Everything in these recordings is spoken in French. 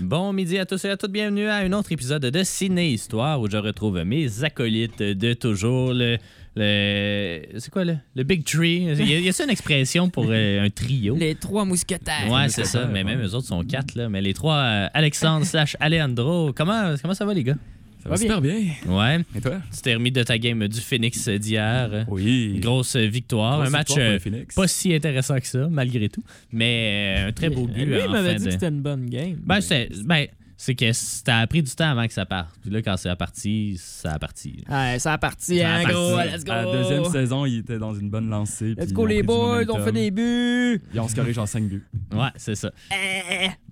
Bon midi à tous et à toutes, bienvenue à un autre épisode de Ciné Histoire où je retrouve mes acolytes de toujours. Le, le- c'est quoi le, le Big Tree? Il y a, ça une expression pour euh, un trio? Les trois mousquetaires. Ouais, c'est ça, mais même eux autres sont quatre, là. Mais les trois, euh, Alexandre slash Alejandro, comment, comment ça va les gars? Ça va super bien. Ouais, Et toi? tu t'es remis de ta game du Phoenix d'hier. Oui. Grosse victoire, Grosse un match victoire euh, pas si intéressant que ça, malgré tout, mais euh, un très beau but. Lui, en il m'avait dit de- que c'était une bonne game. Ben, c'est ben, c'est que ça a pris du temps avant que ça parte. Puis là, quand c'est parti, ça a parti. Ouais, ça a parti, Ça a hein, parti. gros. Let's go. À la deuxième saison, il était dans une bonne lancée. Let's puis go, ils ont les boys. On fait des buts. Et on se corrige en 5 buts. Ouais, c'est ça.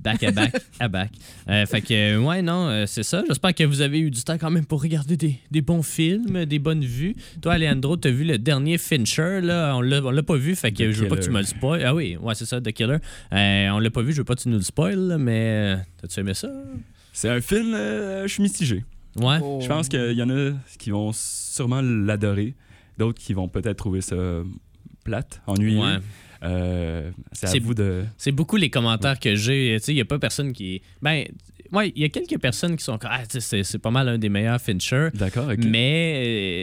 Back à back à back. Euh, fait que, euh, ouais, non, euh, c'est ça. J'espère que vous avez eu du temps quand même pour regarder des, des bons films, des bonnes vues. Toi, Alejandro, t'as vu le dernier Fincher, là? On l'a on l'a pas vu, fait que The je veux pas que tu me le spoil. Ah oui, ouais, c'est ça, The Killer. Euh, on l'a pas vu, je veux pas que tu nous le spoil, mais t'as-tu aimé ça? C'est un film, euh, je suis mitigé. Ouais. Oh. Je pense qu'il y en a qui vont sûrement l'adorer, d'autres qui vont peut-être trouver ça plate, ennuyeux. Ouais. Euh, c'est à vous de. C'est beaucoup les commentaires que j'ai. Tu sais, il n'y a pas personne qui. Ben, ouais, il y a quelques personnes qui sont. Ah, c'est pas mal un des meilleurs Fincher. D'accord. Mais,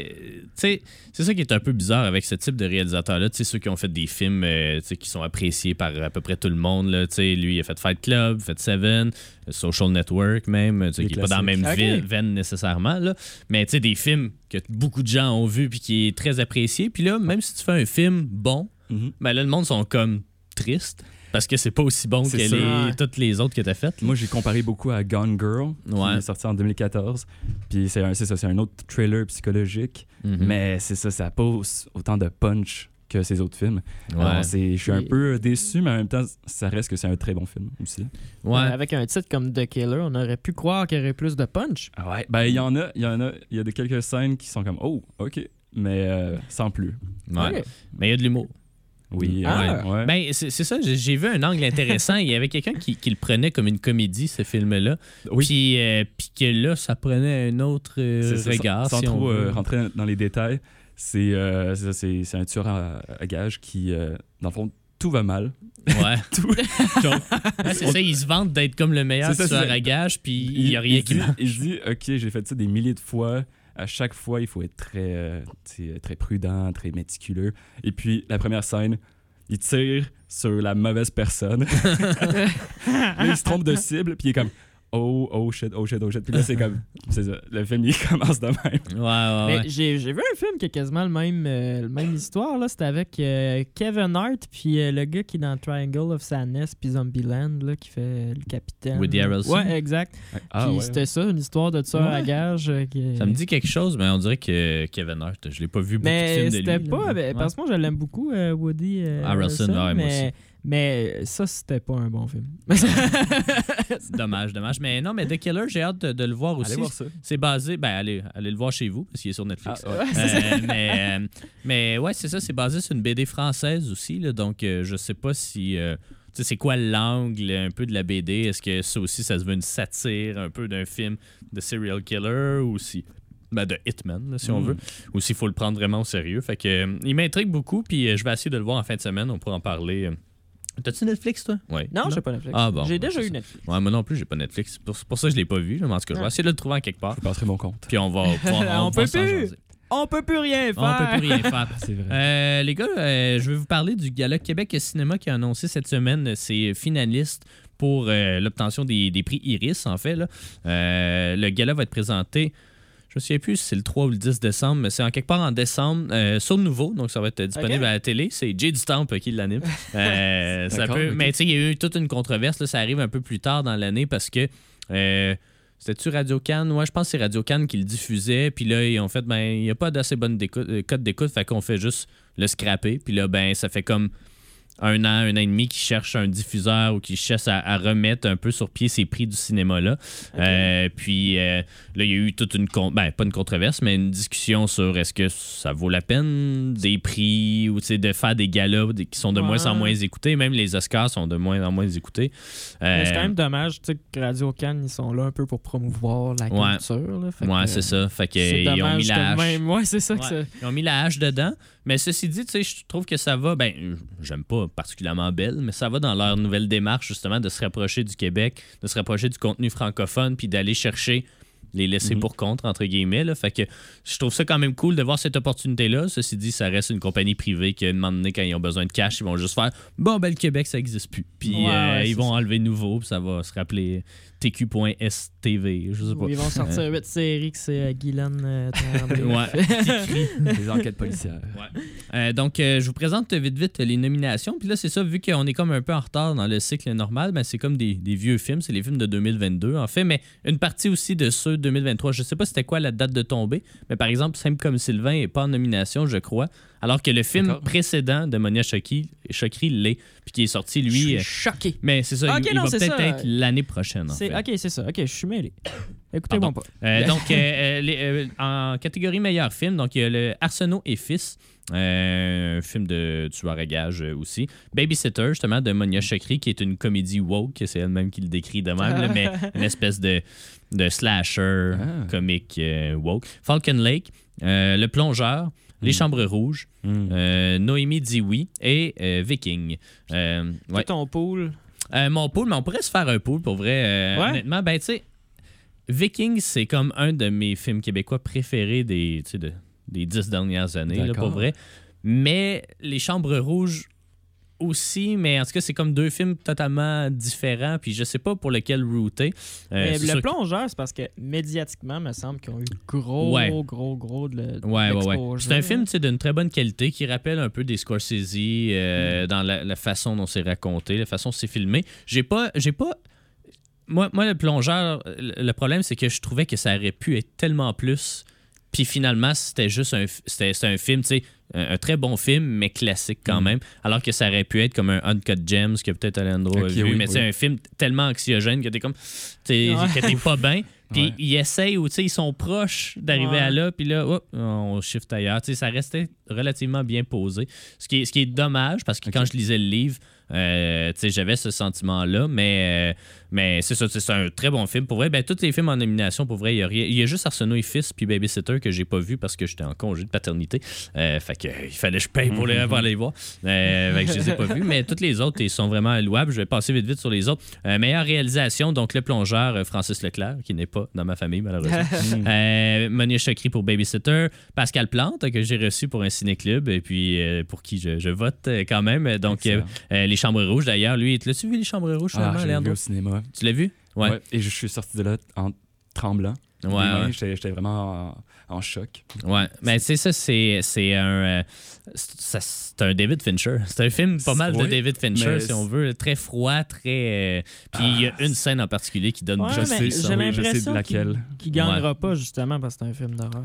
euh, tu sais, c'est ça qui est un peu bizarre avec ce type de réalisateur-là. Tu sais, ceux qui ont fait des films euh, qui sont appréciés par à peu près tout le monde. Là. Tu sais, lui, il a fait Fight Club, fait Seven, Social Network même, qui n'est pas dans la même classiques. vi- Ok. veine nécessairement. Là. Mais tu sais, des films que beaucoup de gens ont vus puis qui est très apprécié. Puis là, même si tu fais un film bon, Mhm. ben là, le monde sont comme tristes parce que c'est pas aussi bon que les, toutes les autres que t'as faites. là. Moi, j'ai comparé beaucoup à Gone Girl, Ouais. qui est sorti en 2014. Puis c'est un- c'est ça, c'est un autre trailer psychologique. Mhm. Mais c'est ça, ça aussi- autant de punch que ces autres films. Ouais. Je suis un peu déçu, mais en même temps, ça reste que c'est un très bon film aussi. Ouais. Avec un titre comme The Killer, on aurait pu croire qu'il y aurait plus de punch. Ah ouais. Ben, il y en a, il y en a, il y a de quelques scènes qui sont comme, oh, ok, mais euh, sans plus. Ouais. Mais il y a de l'humour. Oui, Ah. ouais, ouais. Ben, c'est ça, j'ai vu un angle intéressant. Il y avait quelqu'un qui, qui le prenait comme une comédie, ce film-là. Oui. Puis, euh, puis que là, ça prenait un autre euh, regard. Sans, sans si trop euh, rentrer dans les détails, c'est un tueur à, à gages qui, dans le fond, tout va mal. Ouais. Tout. Ouais, c'est ça, il se vante d'être comme le meilleur tueur à gages, puis il n'y a rien il qui dit, marche. Il dit, OK, j'ai fait ça des milliers de fois. À chaque fois, il faut être très, euh, très prudent, très méticuleux. Et puis, la première scène, il tire sur la mauvaise personne. là, il se trompe de cible, puis il est comme Oh, oh shit, oh shit, oh shit. Puis là, c'est comme. C'est ça. Le film, il commence de même. Ouais, ouais, Mais ouais. j'ai j'ai vu un film qui a quasiment le même, euh, le même histoire. là. C'était avec euh, Kevin Hart, puis euh, le gars qui est dans Triangle of Sadness, puis Zombieland, là, qui fait euh, le capitaine. Woody Harrelson. Ouais, exact. Ah, puis ouais. c'était ça, une histoire de tueur à euh, qui- Ça me dit quelque chose, mais on dirait que Kevin Hart, je l'ai pas vu beaucoup de Mais films de c'était lui. pas. là. ben, Ouais. Parce que moi, je l'aime beaucoup, euh, Woody euh, Harrelson, ouais, moi mais, aussi. Mais ça, c'était pas un bon film. Dommage, dommage. Mais non, mais The Killer, j'ai hâte de, de le voir aussi. Allez voir ça. C'est basé, ben allez, allez le voir chez vous, parce qu'il est sur Netflix. Ah, ouais. Euh, mais, euh, mais ouais, c'est ça, c'est basé sur une BD française aussi, là, donc euh, je sais pas si... euh, tu sais, c'est quoi l'angle un peu de la BD? Est-ce que ça aussi, ça se veut une satire un peu d'un film de serial killer ou si... Ben, de Hitman, là, si on Mm. veut. Ou s'il faut le prendre vraiment au sérieux? Fait que, euh, il m'intrigue beaucoup, puis euh, je vais essayer de le voir en fin de semaine. On pourra en parler. euh. T'as-tu Netflix, toi? Oui. non, j'ai pas Netflix. Ah, bon, j'ai ouais, déjà eu. Netflix. Ouais, moi non plus, j'ai pas Netflix. Pour, pour ça, je l'ai pas vu. là, mais en tout cas, je vais Ah. essayer de le trouver en quelque part. Je passerai mon compte. Puis on va pouvoir- On va peut plus. On peut plus rien faire. On peut plus rien faire. C'est vrai. Euh, les gars, euh, je vais vous parler du Gala Québec Cinéma qui a annoncé cette semaine ses finalistes pour euh, l'obtention des, des prix Iris, en fait. là. Euh, le gala va être présenté, je ne sais plus si c'est le 3 ou le 10 décembre, mais c'est en quelque part en décembre, euh, sur le nouveau, donc ça va être disponible à la télé. C'est Jay du Temple qui l'anime. Euh, ça peut-. Mais tu sais, il y a eu toute une controverse, là, ça arrive un peu plus tard dans l'année parce que... euh, c'était-tu Radio Cannes? Ouais, je pense que c'est Radio Cannes qui le diffusait. Puis là, ils ont fait, ben, il n'y a pas d'assez bonne euh, cote d'écoute, fait qu'on fait juste le scraper. Puis là, ben, ça fait comme un an, un an et demi qu'ils cherchent un diffuseur ou qu'ils cherchent à, à remettre un peu sur pied ces prix du cinéma-là. Euh, puis euh, là, il y a eu toute une... con- Ben, pas une controverse, mais une discussion sur est-ce que ça vaut la peine des prix ou de faire des galas qui sont de moins en Ouais. moins écoutés. Même les Oscars sont de moins en moins écoutés. Mais c'est Euh, quand même dommage, tu sais, que Radio Cannes, ils sont là un peu pour promouvoir la Ouais. culture. Ouais, que, c'est ça. Fait que, C'est ils ont mis la hache. même. Ouais, c'est ça que Ouais. ça. Ils ont mis la hache dedans. Mais ceci dit, tu sais, je trouve que ça va. Ben, j'aime pas particulièrement Belle, mais ça va dans leur nouvelle démarche, justement, de se rapprocher du Québec, de se rapprocher du contenu francophone, puis d'aller chercher les laisser Mhm. pour contre, entre guillemets. Là. Fait que je trouve ça quand même cool de voir cette opportunité-là. Ceci dit, ça reste une compagnie privée qui, à un moment donné, quand ils ont besoin de cash, ils vont juste faire Bon, ben, le Québec, ça existe plus. Puis Ouais, euh, ils vont ça. enlever nouveau, puis ça va se rappeler TQ.STV. Je sais pas. Où ils vont sortir huit séries que c'est euh, Guylaine euh. Ouais. Les enquêtes policières. Euh, donc, euh, je vous présente vite vite les nominations. Puis là, c'est ça, vu qu'on est comme un peu en retard dans le cycle normal, ben, c'est comme des, des vieux films. C'est les films de 2022, en fait. Mais une partie aussi de ceux de 2023. Je sais pas c'était quoi la date de tombée. Mais par exemple, Simple comme Sylvain est pas en nomination, je crois. Alors que le film précédent de Monia Chokri, l'est. Puis qui est sorti, Je lui. suis euh, choqué. Mais c'est ça, Ok, il, il non, va c'est peut-être être l'année prochaine. En C'est- fait. Ok, c'est ça. Ok, je suis mêlé. Écoutez-moi pas. Euh, donc, euh, euh, les- euh, en catégorie meilleur film, donc il y a le Arsenault et Fils, euh, un film de tueur à gages euh, aussi. Babysitter, justement, de Monia Chakri, qui est une comédie woke, c'est elle-même qui le décrit de même, là, mais une espèce de, de slasher Ah. comique euh, woke. Falcon Lake, euh, Le Plongeur, Les. Chambres Rouges, Hmm. euh, Noémie dit oui et euh, Viking. Euh, ouais. Ton pool? Euh, mon pool, mais on pourrait se faire un pool pour vrai. euh, Ouais. Honnêtement, ben tu sais, Vikings, c'est comme un de mes films québécois préférés des, de- des dix dernières années, là, pour vrai. Mais Les Chambres Rouges aussi, mais en tout cas, c'est comme deux films totalement différents, puis je sais pas pour lequel router. Euh, Mais le que- plongeur, c'est parce que médiatiquement, me semble qu'ils ont eu gros, Ouais. gros, gros de le- Ouais, ouais. C'est un film d'une très bonne qualité qui rappelle un peu des Scorsese euh, dans la, la façon dont c'est raconté, la façon dont c'est filmé. J'ai pas. J'ai pas. Moi, moi, le plongeur, le problème, c'est que je trouvais que ça aurait pu être tellement plus. Puis finalement, c'était juste un, c'était, c'était un film, tu sais, un, un très bon film, mais classique quand Mm. même. Alors que ça aurait pu être comme un Uncut Gems que peut-être Alejandro a Ok, vu. oui, mais c'est oui. un film tellement anxiogène que t'es comme. t'es- Ouais. que t'es pas bien. Puis Ouais. ils essayent ou ils sont proches d'arriver Ouais. à là, puis là, hop, on shift ailleurs. Ça restait relativement bien posé. Ce qui est, ce qui est dommage, parce que quand je lisais le livre, euh, j'avais ce sentiment-là, mais, euh, mais c'est ça, c'est un très bon film. Pour vrai, ben, tous les films en nomination, pour vrai, il y a rien. Y a juste Arsenault et Fils puis Babysitter que j'ai pas vu parce que j'étais en congé de paternité. Euh, fait que, il fallait que je paye pour, les, pour les voir. Euh, fait que je les ai pas vus, mais tous les autres, ils sont vraiment louables. Je vais passer vite vite sur les autres. Meilleure réalisation, donc Le Plongeur, Francis Leclerc, qui n'est pas dans ma famille, malheureusement. Monia Chokri pour Babysitter, Pascal Plante que j'ai reçu pour un ciné-club et puis pour qui je, je vote quand même. Donc les Chambres Rouges d'ailleurs, lui, l'as-tu vu les Chambres Rouges Ah, finalement, j'ai vu au cinéma. Tu l'as vu? Ouais. Ouais. Et je suis sorti de là en tremblant. Ouais, ouais. J'étais j'étais vraiment en, en choc. Ouais, mais tu sais, ça, c'est c'est un. euh, c'est ça- c'est un David Fincher. C'est un film pas mal de Oui, David Fincher, si on veut. Très froid, très. euh, Puis il y a une scène en particulier qui donne Ouais, je sais, j'ai je l'impression de qu'il laquelle. qu'il gagnera pas justement parce que c'est un film d'horreur.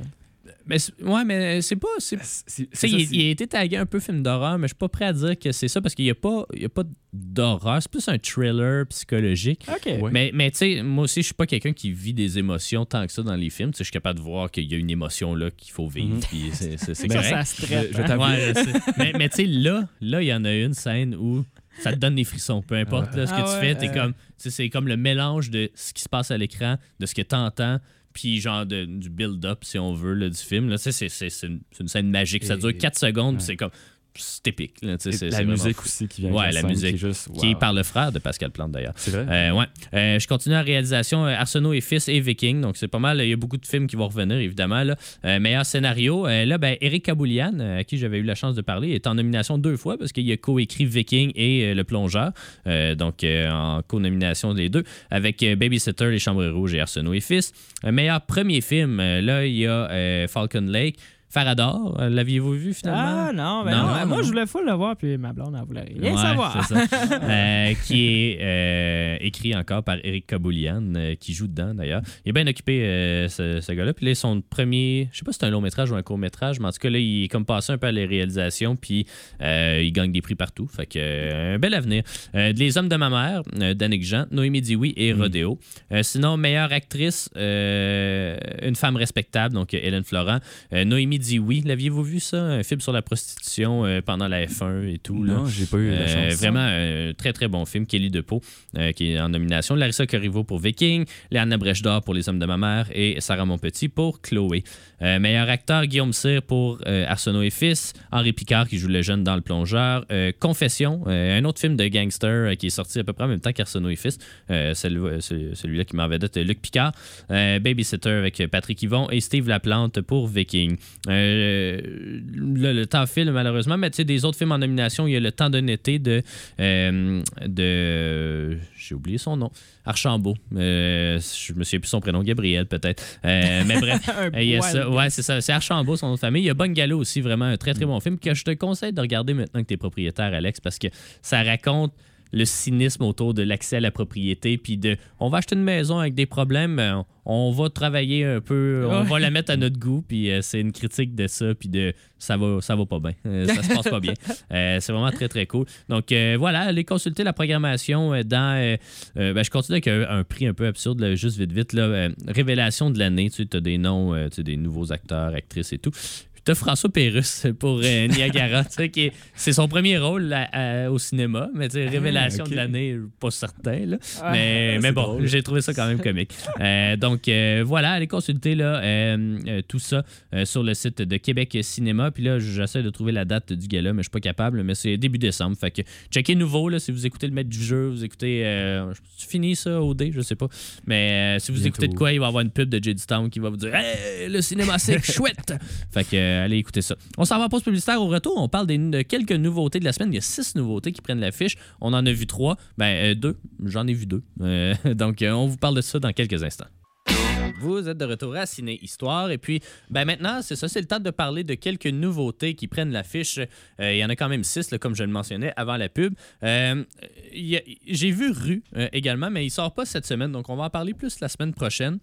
Mais c'est- ouais, mais c'est pas. c'est- C'est- Tu sais, c'est ça, il, c'est- il a été tagué un peu film d'horreur, mais je suis pas prêt à dire que c'est ça parce qu'il n'y a pas, il y a pas d'horreur. C'est plus un thriller psychologique. Ouais. Mais, mais tu sais, moi aussi, je suis pas quelqu'un qui vit des émotions tant que ça dans les films. Je suis capable de voir qu'il y a une émotion là qu'il faut vivre. Mhm. puis c'est Ça, correct. ça se traite. Je- je hein. Ouais, mais mais tu sais, là, là, il y en a une scène où ça te donne des frissons. Peu importe là, ce que Ah tu ouais, fais, t'es euh. comme, c'est comme le mélange de ce qui se passe à l'écran, de ce que tu entends, puis genre de- du build-up, si on veut, là, du film. Là, Tu sais, c'est, c'est, c'est une, c'est une scène magique. Ça dure 4 secondes, ouais. c'est comme, c'est épique. Là, la musique fou. aussi qui vient Ouais, la scène, musique, Qui est, juste, Qui est wow. par le frère de Pascal Plante, d'ailleurs. C'est vrai? Euh, ouais. Euh, je continue en réalisation euh, Arsenault et Fils et Viking. Donc, c'est pas mal. Il y a beaucoup de films qui vont revenir, évidemment. Là. Euh, meilleur scénario. là, ben, Eric Kaboulian, à qui j'avais eu la chance de parler, est en nomination deux fois parce qu'il a coécrit Viking et Le Plongeur. Donc, en co-nomination des deux. Avec Babysitter, Les Chambres Rouges et Arsenault et Fils. Meilleur premier film. là, il y a Falcon Lake. Farador, euh, l'aviez-vous vu finalement? Ah non, ben Non, non, non, moi non. je voulais full le voir, puis ma blonde, elle voulait rien Ouais, savoir. c'est ça. Euh, qui est euh, écrit encore par Eric Kaboulian, euh, qui joue dedans d'ailleurs. Il est bien occupé, euh, ce, ce gars-là. Puis là, son premier, je sais pas si c'est un long métrage ou un court métrage, mais en tout cas, là, il est comme passé un peu à la réalisation, puis euh, il gagne des prix partout. Fait que, euh, un bel avenir. Euh, Les Hommes de ma mère, euh, Danick Jean, Noémie Dioui et Rodéo. Euh, sinon, meilleure actrice, euh, une femme respectable, donc Hélène Florent. Euh, Noémie Dioui, l'aviez-vous vu ça? Un film sur la prostitution euh, pendant la F1 et tout. Là. Non, j'ai pas eu la Euh, chance. vraiment un très très bon film. Kelly euh, qui est en nomination. Larissa Corriveau pour Viking. Léana Brèche d'Or pour Les Hommes de ma mère. Et Sarah Monpetit pour Chloé. Euh, meilleur acteur, Guillaume Cyr pour euh, Arsenault et Fils. Henri Picard qui joue le jeune dans Le Plongeur. Euh, Confession, euh, un autre film de gangster euh, qui est sorti à peu près en même temps qu'Arsenault et Fils. Euh, celui- celui- Celui-là qui m'en vedette euh, Luc Picard. Euh, Babysitter avec Patrick Yvon et Steve Laplante pour Viking. Euh, le, le temps file malheureusement, mais tu sais, des autres films en nomination, il y a Le temps d'un été de. euh, de J'ai oublié son nom. Archambault. Euh, je me souviens plus son prénom, Gabriel peut-être. Euh, mais bref. Un il y a poil. ça. Ouais, c'est ça. C'est Archambault, son nom de famille. Il y a Bungalow aussi, vraiment un très très bon film que je te conseille de regarder maintenant que tu es propriétaire, Alex, parce que ça raconte le cynisme autour de l'accès à la propriété, puis de on va acheter une maison avec des problèmes, euh, on va travailler un peu, on va la mettre à notre goût, puis euh, c'est une critique de ça, puis de ça va, ça va pas bien, Euh, ça se passe pas bien. Euh, c'est vraiment très très cool. Donc voilà, allez consulter la programmation dans. ben, je continue avec un, un prix un peu absurde, là, juste vite vite là, révélation de l'année. Tu as des noms, tu sais, des nouveaux acteurs, actrices et tout. François Pérus pour euh, Niagara, c'est son premier rôle à- au cinéma, mais tu sais, révélation de l'année, pas certain, là. Ah, mais, bon, j'ai trouvé ça quand même comique. Euh, donc euh, voilà, allez consulter là, euh, euh, tout ça euh, sur le site de Québec Cinéma. Puis là, j'essaie de trouver la date du gala, mais je suis pas capable. Mais c'est début décembre. Fait que checkez nouveau là, si vous écoutez le maître du jeu, vous écoutez. Euh, tu finis ça au dé, je sais pas. Mais euh, si vous Bientôt. écoutez de quoi, il va y avoir une pub de J.D. Town qui va vous dire Hey, le cinéma c'est chouette! Fait que euh, allez écouter ça. On s'en va en pause publicitaire au retour. On parle des, de quelques nouveautés de la semaine. Il y a six nouveautés qui prennent l'affiche. On en a vu trois. Ben, euh, deux. J'en ai vu deux. Euh, donc, euh, on vous parle de ça dans quelques instants. Vous êtes de retour à Ciné Histoire. Et puis, ben maintenant, c'est ça, c'est le temps de parler de quelques nouveautés qui prennent l'affiche. Euh, il y en a quand même six, comme je le mentionnais avant la pub. Euh, J'ai vu Rue euh, également, mais il sort pas cette semaine, donc on va en parler plus la semaine prochaine.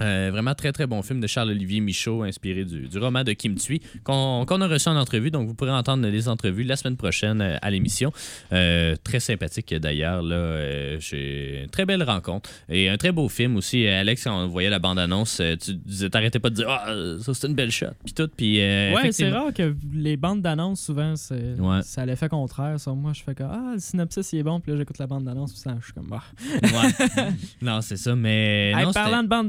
Euh, vraiment très très bon film de Charles-Olivier Michaud, inspiré du, du roman de Kim Thuy, qu'on a reçu en entrevue. Donc vous pourrez entendre les entrevues la semaine prochaine euh, à l'émission. Euh, très sympathique d'ailleurs. là. Euh, J'ai une très belle rencontre et un très beau film aussi. Euh, Alex, quand on voyait la bande-annonce, tu disais, t'arrêtais pas de dire Ah, ça c'est une belle shot. Puis tout. Puis, Ouais, c'est rare que les bandes d'annonces, souvent, c'est, Ouais. ça l'effet contraire. Sur moi, je fais comme Ah, le synopsis, il est bon, puis là, j'écoute la bande d'annonce, puis ça, je suis comme bah. Ouais. non, c'est ça, mais. Hey, non, parlant de bande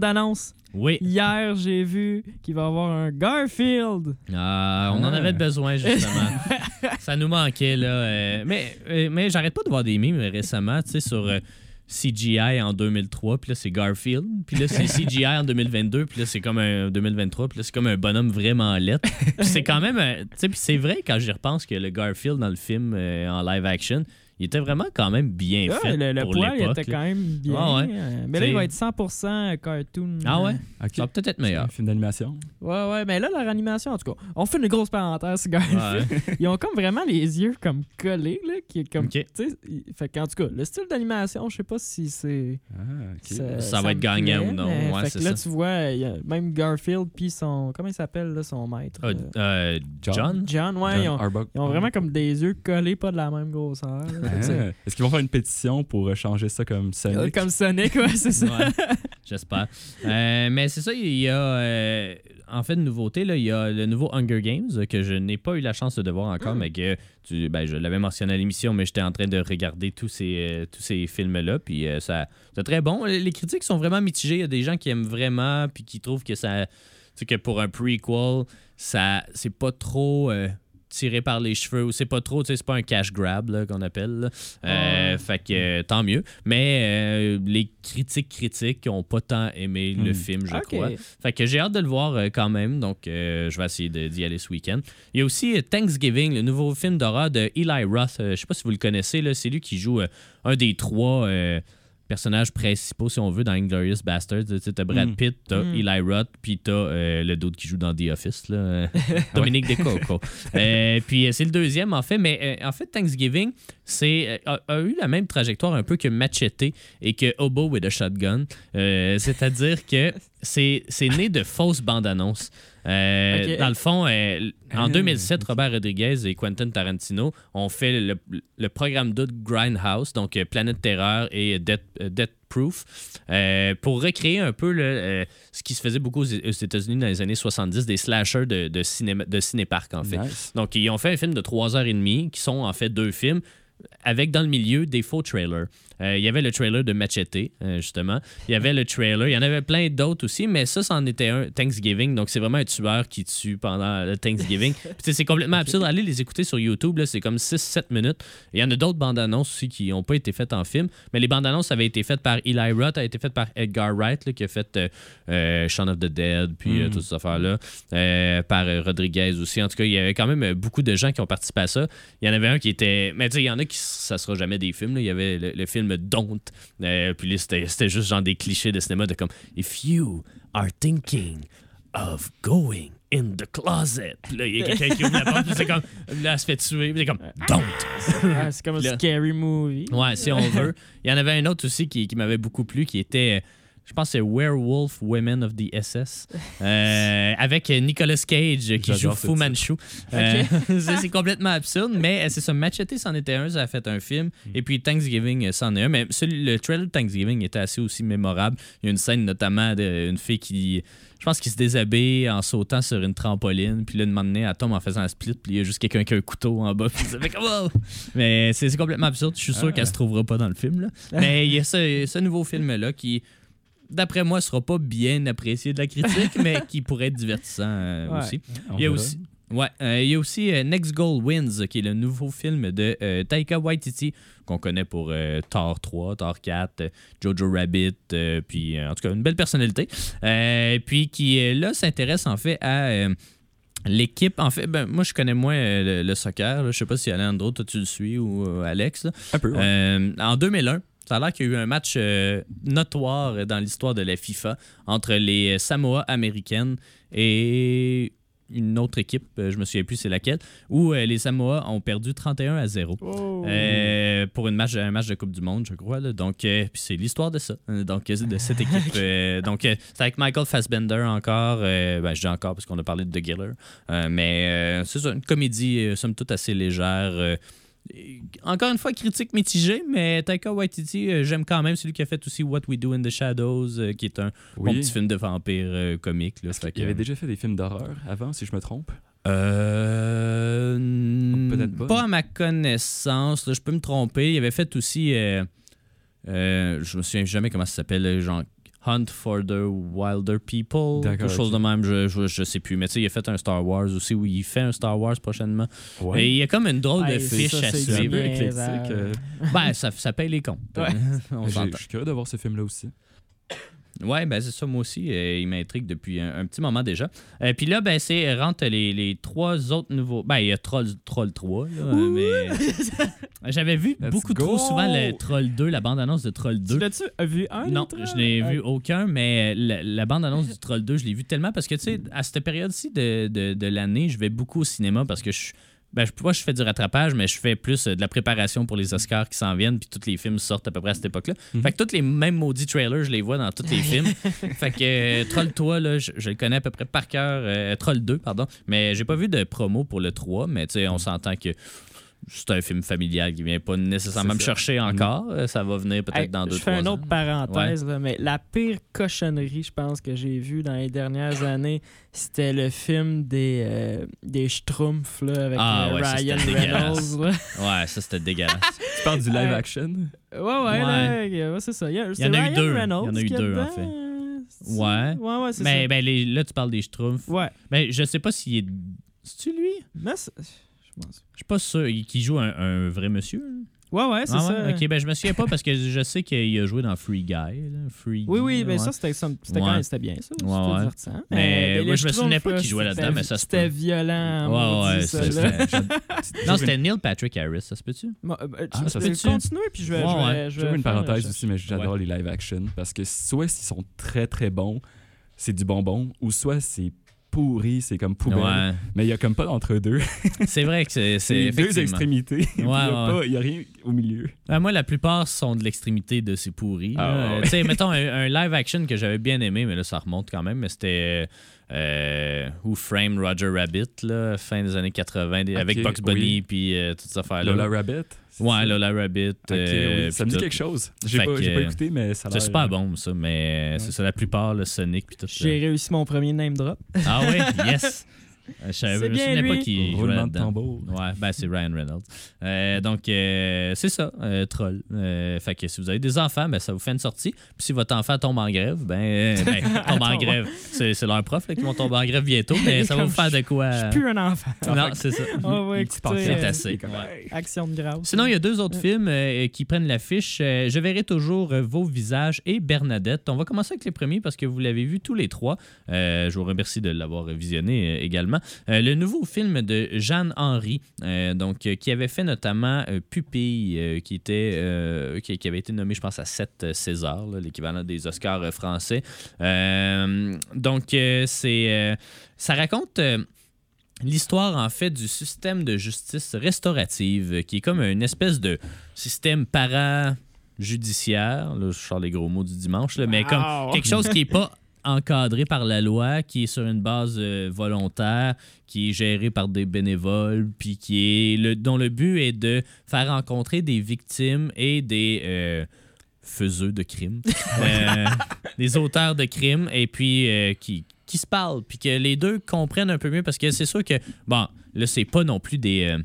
Oui. hier, j'ai vu qu'il va y avoir un Garfield. Ah, on en Ah. avait besoin, justement. ça nous manquait, là. euh, mais euh, mais j'arrête pas de voir des mimes récemment, tu sais, sur euh, CGI en 2003, puis là, c'est Garfield. Puis là, c'est CGI en 2022, puis là, c'est comme un 2023, puis là, c'est comme un bonhomme vraiment. Puis c'est quand même... Tu sais, puis c'est vrai, quand j'y repense, que le Garfield dans le film euh, en live action, il était vraiment quand même bien Ouais, fait le le pour poil, il l'époque, était quand même bien. Ah ouais. mais là, il va être 100% cartoon. Ah ouais? Ok. Ça va peut-être être meilleur. un film d'animation. Ouais, ouais, mais là, leur animation, en tout cas, on fait une grosse parenthèse, Garfield. Ouais. Ils ont comme vraiment les yeux comme collés, là, qui est comme, fait qu'en tout cas, le style d'animation, je sais pas si c'est... Ah. Ça, Ça va être gagnant plaît, ou non, mais ouais, fait c'est que là, ça. tu vois, il y a même Garfield puis son... Comment il s'appelle, là, son maître? Ah, euh, euh, John? John? Ouais, John ils, ont, ils ont vraiment comme des yeux collés, pas de la même grosseur. Ah. Est-ce qu'ils vont faire une pétition pour euh, changer ça comme Sonic? Comme Sonic, ouais, c'est ça. Ouais, j'espère. Euh, mais c'est ça, il y a euh, en fait une nouveauté. Là, il y a le nouveau Hunger Games euh, que je n'ai pas eu la chance de voir encore, mais que tu, ben, je l'avais mentionné à l'émission, mais j'étais en train de regarder tous ces, euh, tous ces films-là. Puis euh, ça, c'est très bon. Les critiques sont vraiment mitigées. Il y a des gens qui aiment vraiment, puis qui trouvent que ça. Tu sais, que pour un prequel, ça c'est pas trop. Tiré par les cheveux ou c'est pas trop, tu sais, c'est pas un cash grab qu'on appelle. là. Euh. Fait que euh, tant mieux. Mais euh, les critiques critiques ont pas tant aimé le Hmm. film, je crois. Fait que j'ai hâte de le voir euh, quand même, donc je vais essayer d'y aller ce week-end. Il y a aussi Thanksgiving, le nouveau film d'horreur de Eli Roth. Je sais pas si vous le connaissez, là, c'est lui qui joue un des trois personnages principaux, si on veut, dans Inglorious Bastards. Tu sais, T'as Brad Mm. Pitt, t'as Mm. Eli Roth, puis t'as euh, le dude qui joue dans The Office, là, Dominique DeCoco. Euh, puis euh, c'est le deuxième, en fait. Mais euh, en fait, Thanksgiving c'est, euh, a, a eu la même trajectoire un peu que Machete et que Hobo with a Shotgun. Euh, C'est-à-dire que c'est c'est né de fausses bandes annonces. Euh. Dans le fond, euh, en Ah, 2007, Robert Rodriguez et Quentin Tarantino ont fait le, le programme de Grindhouse, donc euh, Planète Terreur et Death, euh, Death Proof, euh, pour recréer un peu le, euh, ce qui se faisait beaucoup aux aux États-Unis dans les années 70, des slashers de, de, cinéma, de cinépark, en fait. Nice. Donc, ils ont fait un film de 3h30, qui sont en fait deux films, avec dans le milieu des faux trailers. Euh, il y avait le trailer de Machete, euh, justement. Il y avait le trailer. Il y en avait plein d'autres aussi, mais ça, c'en était un Thanksgiving. Donc, c'est vraiment un tueur qui tue pendant le Thanksgiving. C'est complètement absurde. Allez les écouter sur YouTube. C'est comme 6-7 minutes. Il y en a d'autres bandes annonces aussi qui n'ont pas été faites en film. Mais les bandes annonces avaient été faites par Eli Roth, a été faites par Edgar Wright, là, qui a fait euh, euh, Shaun of the Dead, puis Mm. toutes ces affaires-là. Par Rodriguez aussi. En tout cas, il y avait quand même beaucoup de gens qui ont participé à ça. Il y en avait un qui était. Mais tu sais, il y en a qui ça sera jamais des films. là. Il y avait le, le film Don't. Euh, puis là, c'était juste genre des clichés de cinéma de comme If you are thinking of going in the closet. Puis là, il y a quelqu'un qui ouvre la porte, puis c'est comme. Là, elle se fait tuer, puis c'est comme Don't. Ah, c'est comme un scary movie. Ouais, si on veut. Il y en avait un autre aussi qui, qui m'avait beaucoup plu, qui était, je pense, que c'est Werewolf Women of the SS, euh, avec Nicolas Cage qui joue Fu Manchu. Euh, c'est c'est complètement absurde, mais euh, c'est ça. Machete, c'en était un, ça a fait un film. Et puis Thanksgiving, c'en est un. Mais celui- le trailer de Thanksgiving était assez aussi mémorable. Il y a une scène notamment d'une fille qui. Je pense qu'il se déshabille en sautant sur une trampoline. Puis là, de moment elle tombe en faisant un split. Puis il y a juste quelqu'un qui a un couteau en bas. Puis ça fait comme. Oh! Mais c'est c'est complètement absurde. Je suis sûr Ah. qu'elle se trouvera pas dans le film. Là. Mais il y a ce, ce nouveau film-là qui, d'après moi, sera pas bien apprécié de la critique, mais qui pourrait être divertissant euh, Ouais. aussi. On Il y a aussi. Ouais, euh, il y a aussi euh, Next Goal Wins, qui est le nouveau film de euh, Taika Waititi, qu'on connaît pour euh, Thor 3, Thor 4, euh, Jojo Rabbit, euh, puis euh, en tout cas, une belle personnalité. Euh, puis qui, euh, là, s'intéresse en fait à euh, l'équipe. En fait, ben, moi, je connais moins euh, le, le soccer. là. Je sais pas si Alejandro, toi, tu le suis, ou euh, Alex. là. Un peu, ouais. Euh, en 2001, ça a l'air qu'il y a eu un match euh, notoire dans l'histoire de la FIFA entre les Samoa américaines et une autre équipe, euh, je me souviens plus c'est laquelle, où euh, les Samoa ont perdu 31 à 0. Oh. Euh, pour une match, un match de Coupe du Monde, je crois. là. Donc, euh, puis c'est l'histoire de ça. euh, Donc, euh, de cette équipe. euh, donc, euh, c'est avec Michael Fassbender encore. euh, ben, je dis encore parce qu'on a parlé de The Giller. Euh, mais euh, c'est une comédie, euh, somme toute, assez légère. Euh, encore une fois, critique mitigée, mais Taika Waititi, euh, j'aime quand même celui qui a fait aussi What We Do in the Shadows, euh, qui est un bon petit film de vampire comique. Là, Fait Il avait déjà fait des films d'horreur avant, si je me trompe? Euh, Peut-être pas. Pas à ma connaissance. là, je peux me tromper. Il avait fait aussi. euh, euh, je me souviens jamais comment ça s'appelle. Genre Hunt for the Wilder People. D'accord, Quelque chose de même. Je, je, je sais plus. Mais tu sais, il a fait un Star Wars aussi où il fait un Star Wars prochainement. Ouais. Et il y a comme une drôle de fiche ça, à suivre. euh, Ben, ça, ça paye les comptes. Ouais. On. Je suis curieux de voir ce film-là aussi. Ouais, ben c'est ça, moi aussi. euh, il m'intrigue depuis un, un petit moment déjà. Euh, Puis là, ben c'est rentre les, les trois autres nouveaux. Ben, il y a Troll, Troll 3, là, euh, mais. J'avais vu Let's beaucoup go! trop souvent le Troll 2, la bande-annonce de Troll 2. Tu l'as-tu vu un Non, autre? je n'ai vu aucun, mais la, la bande-annonce du Troll 2, je l'ai vu tellement parce que, tu sais, à cette période-ci de, de, de l'année, je vais beaucoup au cinéma parce que je. Ben, je, pas, je fais du rattrapage, mais je fais plus euh, de la préparation pour les Oscars qui s'en viennent, puis tous les films sortent à peu près à cette époque-là. Mhm. Fait que tous les mêmes maudits trailers, je les vois dans tous les films. fait que euh, Troll 3, là, je, je le connais à peu près par cœur. euh, Troll 2, pardon. Mais j'ai pas vu de promo pour le 3, mais tu sais, on s'entend que c'est un film familial qui vient pas nécessairement me ça. chercher encore. Euh, Ça va venir peut-être Hey, dans deux je fais trois une ans. autre parenthèse, là, mais la pire cochonnerie, je pense, que j'ai vue dans les dernières années, c'était le film des, euh, des Schtroumpfs là, avec Ah, euh, ouais, ça, Ryan c'était dégueulasse. Reynolds. là. Ouais, ça c'était dégueulasse. Tu parles du live Ouais. action? Ouais, ouais, ouais, c'est ça. Il y, a- y c'est en a eu deux. Reynolds Il y en a eu deux, en fait. Ouais. Ouais, ouais, c'est mais ça. ben, les- là, tu parles des Schtroumpfs. Ouais. Ben, je sais pas s'il est. C'est-tu lui? Mais c'est- je pense. Je suis pas sûr. Il- Qui joue un, un vrai monsieur. Ouais, ouais, c'est Ah ça. ouais? Ok, ben je me souviens pas parce que je sais qu'il a joué dans Free Guy. là. Free Oui, Guy, oui, mais ouais. ça, c'était quand Ouais. même c'était bien, ça. C'était Ouais, ouais. divertissant. Mais Euh, moi, je me souvenais pas qu'il jouait là-dedans, c'était- mais ça se C'était violent. Ouais, ouais, ça, Non, c'était Neil Patrick Harris, ça se peut-tu? Euh, euh, Ah, ça se peut. continuer, puis je vais. Ouais, je vais- ouais. une parenthèse aussi, mais j'adore les live action parce que soit ils sont très très bons, c'est du bonbon, ou soit c'est pourri, c'est comme poubelle. Ouais. Mais il y a comme pas d'entre-deux. C'est vrai que c'est. Deux extrémités. Il Ouais, y a ouais. rien au milieu. Ben, moi, la plupart sont de l'extrémité de ces pourris. Ah. Tu sais, mettons un, un live action que j'avais bien aimé, mais là, ça remonte quand même. Mais c'était euh, Who Framed Roger Rabbit, là, fin des années 80, des- avec Bugs Bunny oui. puis euh, toutes ces affaires-là. Lola Rabbit. Ouais? Lola Rabbit. Euh, oui. Ça me dit tout. quelque chose. J'ai pas, pas écouté, mais ça C'est super bon, ça, mais c'est ça, la plupart, le Sonic puis tout ça. J'ai réussi mon premier name drop. Ah oui, yes! Euh, Je savais bien souvenais pas lui. qu'il jouait Roulement de tambour. Ouais, ben c'est Ryan Reynolds. Euh, donc, euh, c'est ça, euh, troll. Euh, fait que si vous avez des enfants, ben, ça vous fait une sortie. Puis si votre enfant tombe en grève, ben, euh, ben, tombe en grève. C'est c'est leur prof là, qui vont tomber en grève bientôt, mais ça va vous faire de quoi. Je suis plus un enfant. Non, c'est ça. Ah ouais, C'est assez. ouais. Action de grâce. Sinon, il y a deux autres films euh, qui prennent l'affiche. Euh, je verrai toujours Vos visages et Bernadette. On va commencer avec les premiers parce que vous l'avez vu tous les trois. Euh, je vous remercie de l'avoir visionné euh, également. Euh, le nouveau film de Jeanne Henry, euh, donc, euh, qui avait fait notamment Pupille, qui, était, qui, qui avait été nommé, je pense, à 7 Césars, là, l'équivalent des Oscars français. Donc, c'est, ça raconte. L'histoire, en fait, du système de justice restaurative, qui est comme une espèce de système para-judiciaire. Là, je sors les gros mots du dimanche, là, mais comme quelque chose qui n'est pas encadré par la loi, qui est sur une base euh, volontaire, qui est géré par des bénévoles, puis qui est le, dont le but est de faire rencontrer des victimes et des euh, faiseux de crimes, Euh, des auteurs de crimes, et puis euh, qui, qui se parlent, puis que les deux comprennent un peu mieux, parce que c'est sûr que, bon, là, c'est pas non plus des...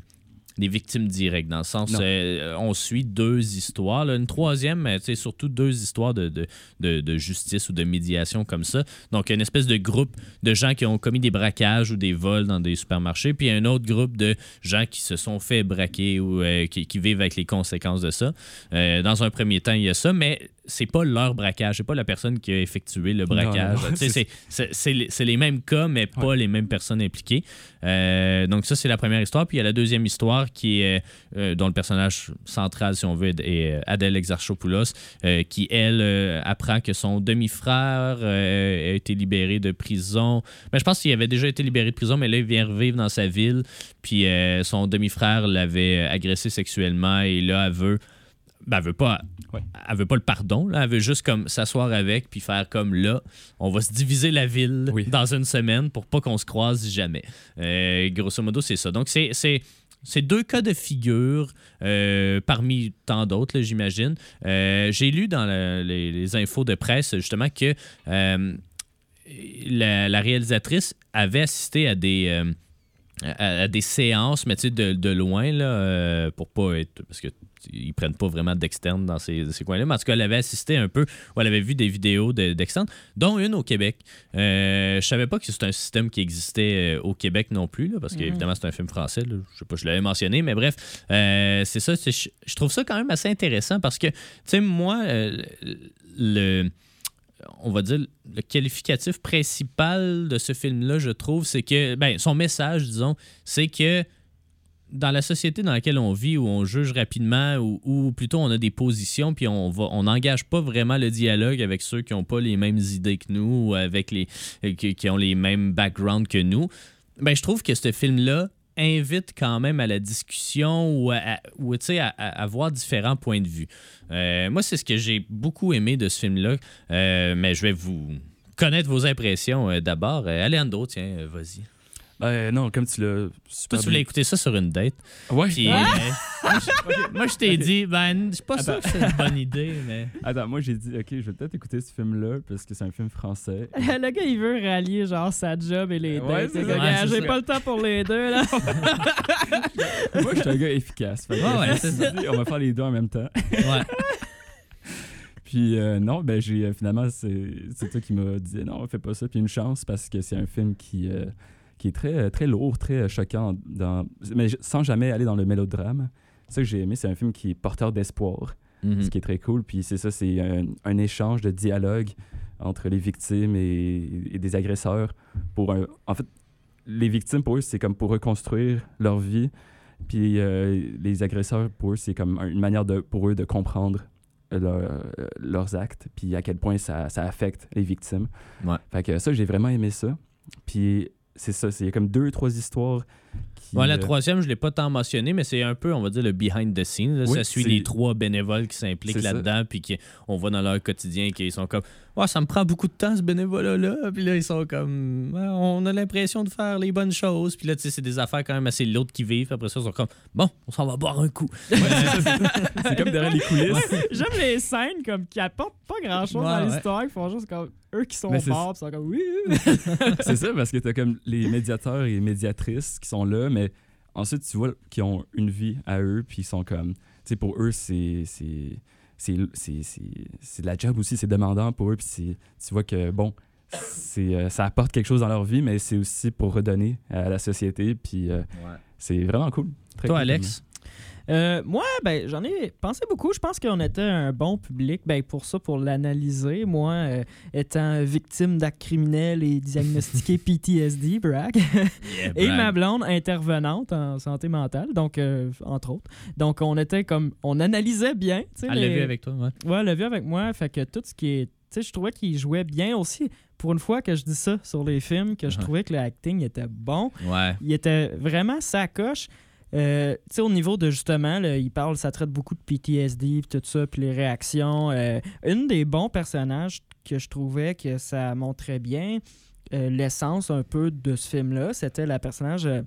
des victimes directes, dans le sens, euh, on suit deux histoires. là. une troisième, mais tu sais, surtout deux histoires de, de, de- de justice ou de médiation comme ça. Donc, une espèce de groupe de gens qui ont commis des braquages ou des vols dans des supermarchés, puis un autre groupe de gens qui se sont fait braquer ou euh, qui, qui vivent avec les conséquences de ça. Euh, dans un premier temps, il y a ça, mais c'est pas leur braquage, c'est pas la personne qui a effectué le braquage. c'est- les- mêmes cas, mais pas les mêmes personnes impliquées. Euh, donc ça, c'est la première histoire. Puis il y a la deuxième histoire qui est, euh, dont le personnage central, si on veut, est euh, Adèle Exarchopoulos, euh, qui, elle, euh, apprend que son demi-frère euh, a été libéré de prison. Ben, je pense qu'il avait déjà été libéré de prison, mais là, il vient revivre dans sa ville. Puis euh, son demi-frère l'avait agressé sexuellement et là, elle veut... Ben, elle veut pas, Ouais. elle veut pas le pardon, là. elle veut juste comme s'asseoir avec puis faire comme là, on va se diviser la ville Oui. dans une semaine pour pas qu'on se croise jamais. Euh, grosso modo, c'est ça. Donc, c'est. c'est c'est deux cas de figure euh, parmi tant d'autres, là, j'imagine. Euh, J'ai lu dans le- les, les infos de presse justement que la, la réalisatrice avait assisté à des, à, à des séances, mais tu sais, de, de loin, là, pour pas être. Parce que ils prennent pas vraiment d'externe dans ces, ces coins-là. Mais en tout cas, elle avait assisté un peu, ou elle avait vu des vidéos de- d'externe, dont une au Québec. Euh, je savais pas que c'est un système qui existait euh, au Québec non plus, là, parce qu'évidemment, c'est un film français. là. Je sais pas, je l'avais mentionné, mais bref, euh, c'est ça. je trouve ça quand même assez intéressant parce que, tu sais, moi, euh, le on va dire, le qualificatif principal de ce film-là, je trouve, c'est que, ben, son message, disons, c'est que dans la société dans laquelle on vit, où on juge rapidement, ou, plutôt on a des positions, puis on va, on n'engage pas vraiment le dialogue avec ceux qui n'ont pas les mêmes idées que nous, ou avec les euh, qui, ont les mêmes backgrounds que nous. Ben, je trouve que ce film-là invite quand même à la discussion ou à, ou, voir différents points de vue. Euh, moi, c'est ce que j'ai beaucoup aimé de ce film-là, Euh, mais je vais vous connaître vos impressions d'abord. Alejandro, tiens, vas-y. Euh, non, comme tu l'as Toi, tu voulais écouter ça sur une date. Ouais. Puis, euh, moi, je- moi, je t'ai dit, ben, je suis pas sûr que c'est une bonne idée, mais. Attends, moi j'ai dit, ok, je vais peut-être écouter ce film-là parce que c'est un film français. le gars, il veut rallier genre sa job et les Ouais, dates. c'est Le ça. gars, Ouais, J'ai ça. pas le temps pour les deux, là. moi, je suis un gars efficace. Fait que Ouais, c'est dit, on va faire les deux en même temps. Ouais. Puis euh, non, ben j'ai euh, finalement c'est c'est toi qui m'a dit non, fais pas ça. Puis une chance parce que c'est un film qui euh, qui est très très lourd, très euh, choquant dans mais sans jamais aller dans le mélodrame. ça que j'ai aimé, c'est un film qui est porteur d'espoir, Mhm. ce qui est très cool. Puis c'est ça, c'est un, un échange de dialogue entre les victimes et, et des agresseurs. Pour un- en fait, les victimes, pour eux, c'est comme pour reconstruire leur vie. Puis euh, les agresseurs, pour eux, c'est comme un- une manière de, pour eux de comprendre leur- euh, leurs actes, puis à quel point ça, ça affecte les victimes. Ouais. Fait que ça, j'ai vraiment aimé ça. Puis c'est ça, c'est comme deux, trois histoires qui... Ouais, la euh, troisième, je l'ai pas tant mentionné, mais c'est un peu, on va dire, le behind the scenes. Oui, ça suit les trois bénévoles qui s'impliquent là-dedans, puis qu'on voit dans leur quotidien qu'ils sont comme Ouais, ça me prend beaucoup de temps, ce bénévolat-là. Puis là, ils sont comme On a l'impression de faire les bonnes choses. Puis là, tu sais, c'est des affaires quand même assez lourdes qui vivent. Après ça, ils sont comme Bon, on s'en va boire un coup. c'est comme derrière les coulisses. J'aime les scènes comme qui apportent pas grand chose Ouais, dans ouais. l'histoire, qui font juste comme eux qui sont morts, pis sont comme oui. oui. c'est ça, parce que t'as comme les médiateurs et médiatrices qui sont là, mais ensuite, tu vois qu'ils ont une vie à eux, puis ils sont comme... Tu sais, pour eux, c'est... c'est c'est c'est- c'est- c'est de la job aussi, c'est demandant pour eux, puis tu vois que, bon, c'est euh, ça apporte quelque chose dans leur vie, mais c'est aussi pour redonner à la société, puis euh, c'est vraiment cool. Très Toi, cool, Alex? Euh, moi, ben, j'en ai pensé beaucoup. Je pense qu'on était un bon public ben, pour ça, pour l'analyser. Moi, euh, étant victime d'actes criminels et diagnostiqué PTSD, brag. Et ma blonde intervenante en santé mentale, donc euh, entre autres. Donc on était comme on analysait bien, Elle l'a vu avec toi, ouais. Ouais, elle l'a vu avec moi, fait que tout ce qui est tu sais, je trouvais qu'il jouait bien aussi. Pour une fois que je dis ça sur les films, que je Uh-huh. trouvais que le acting était bon. Ouais. Il était vraiment sa coche. Euh, tu sais, au niveau de justement, là, il parle, ça traite beaucoup de PTSD, tout ça, puis les réactions. Euh, une des bons personnages que je trouvais que ça montrait bien euh, l'essence un peu de ce film-là, c'était la personnage. euh,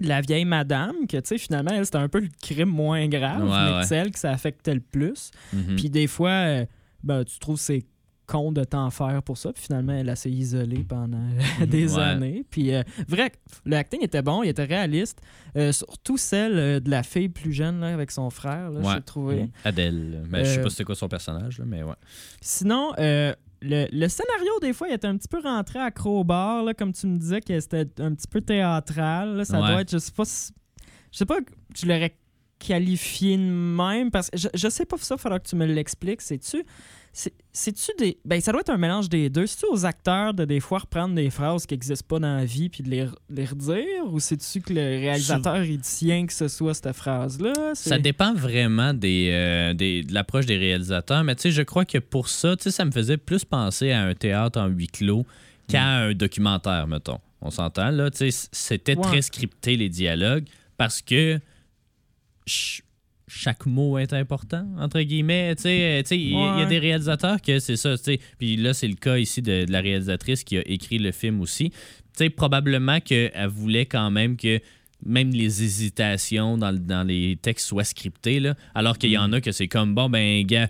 de la vieille madame, que tu sais, finalement, elle, c'était un peu le crime moins grave, Ouais, mais ouais. celle que ça affectait le plus. Mhm. Puis des fois, ben, tu trouves c'est con de t'en faire pour ça. Puis finalement, elle s'est isolée pendant des Ouais. années. Puis euh, vrai, le acting était bon, il était réaliste. Euh, surtout celle euh, de la fille plus jeune là, avec son frère, là, Ouais. j'ai trouvé. Adèle. Mais je sais pas c'était quoi son personnage, là, mais ouais. Sinon, le, le scénario, des fois, il était un petit peu rentré à crowbar, là, comme tu me disais, que c'était un petit peu théâtral. là. ça Ouais. doit être, je sais pas Je sais pas tu l'aurais qualifié de même, parce que je, je sais pas ça, il faudra que tu me l'expliques. C'est-tu. c'est- C'est-tu des. Ben, ça doit être un mélange des deux. C'est-tu aux acteurs de des fois reprendre des phrases qui n'existent pas dans la vie puis de les, les redire? Ou c'est-tu que le réalisateur il tient que ce soit cette phrase-là? Ça dépend vraiment des, euh, des- de l'approche des réalisateurs, mais tu sais, je crois que pour ça, tu sais, ça me faisait plus penser à un théâtre en huis clos qu'à un documentaire, mettons. On s'entend, là, tu sais, c'était Ouais. très scripté, les dialogues, parce que ch- chaque mot est important, entre guillemets. Tu sais, euh, il y, a- y des réalisateurs que c'est ça, tu sais. Puis là, c'est le cas ici de, de la réalisatrice qui a écrit le film aussi. Tu sais, probablement qu'elle voulait quand même que même les hésitations dans, dans les textes soient scriptés, là, alors qu'il y en a que c'est comme, bon, ben, gars,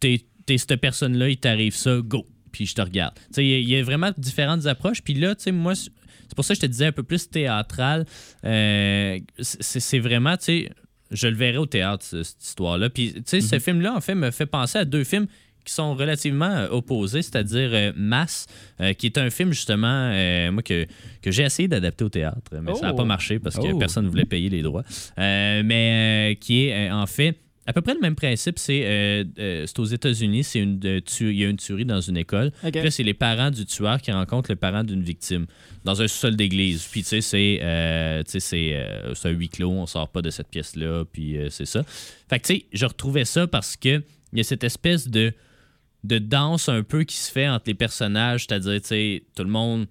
t'es cette personne-là, il t'arrive ça, go, puis je te regarde. Tu sais, il y a- il y, a vraiment différentes approches. Puis là, tu sais, moi, c'est pour ça que je te disais un peu plus théâtral. Euh, c'est c'est vraiment, tu sais, je le verrai au théâtre, ce- cette histoire-là. Puis, tu sais, ce film-là, en fait, me fait penser à deux films qui sont relativement euh, opposés, c'est-à-dire euh, Mass, euh, qui est un film justement, euh, moi, que, que j'ai essayé d'adapter au théâtre, mais ça n'a Oh. pas marché parce que Oh. personne ne voulait payer les droits. Mais qui est en fait à peu près le même principe. C'est euh, euh, c'est aux États-Unis, c'est une tu- il y a une tuerie dans une école. Ok. Puis là, c'est les parents du tueur qui rencontrent le parent d'une victime dans un sol d'église. Puis, tu sais, c'est euh, c'est, euh, c'est un huis clos, on sort pas de cette pièce-là, puis euh, c'est ça. Fait que, tu sais, je retrouvais ça parce que il y a cette espèce de, de danse un peu qui se fait entre les personnages, c'est-à-dire, tu sais, tout le monde.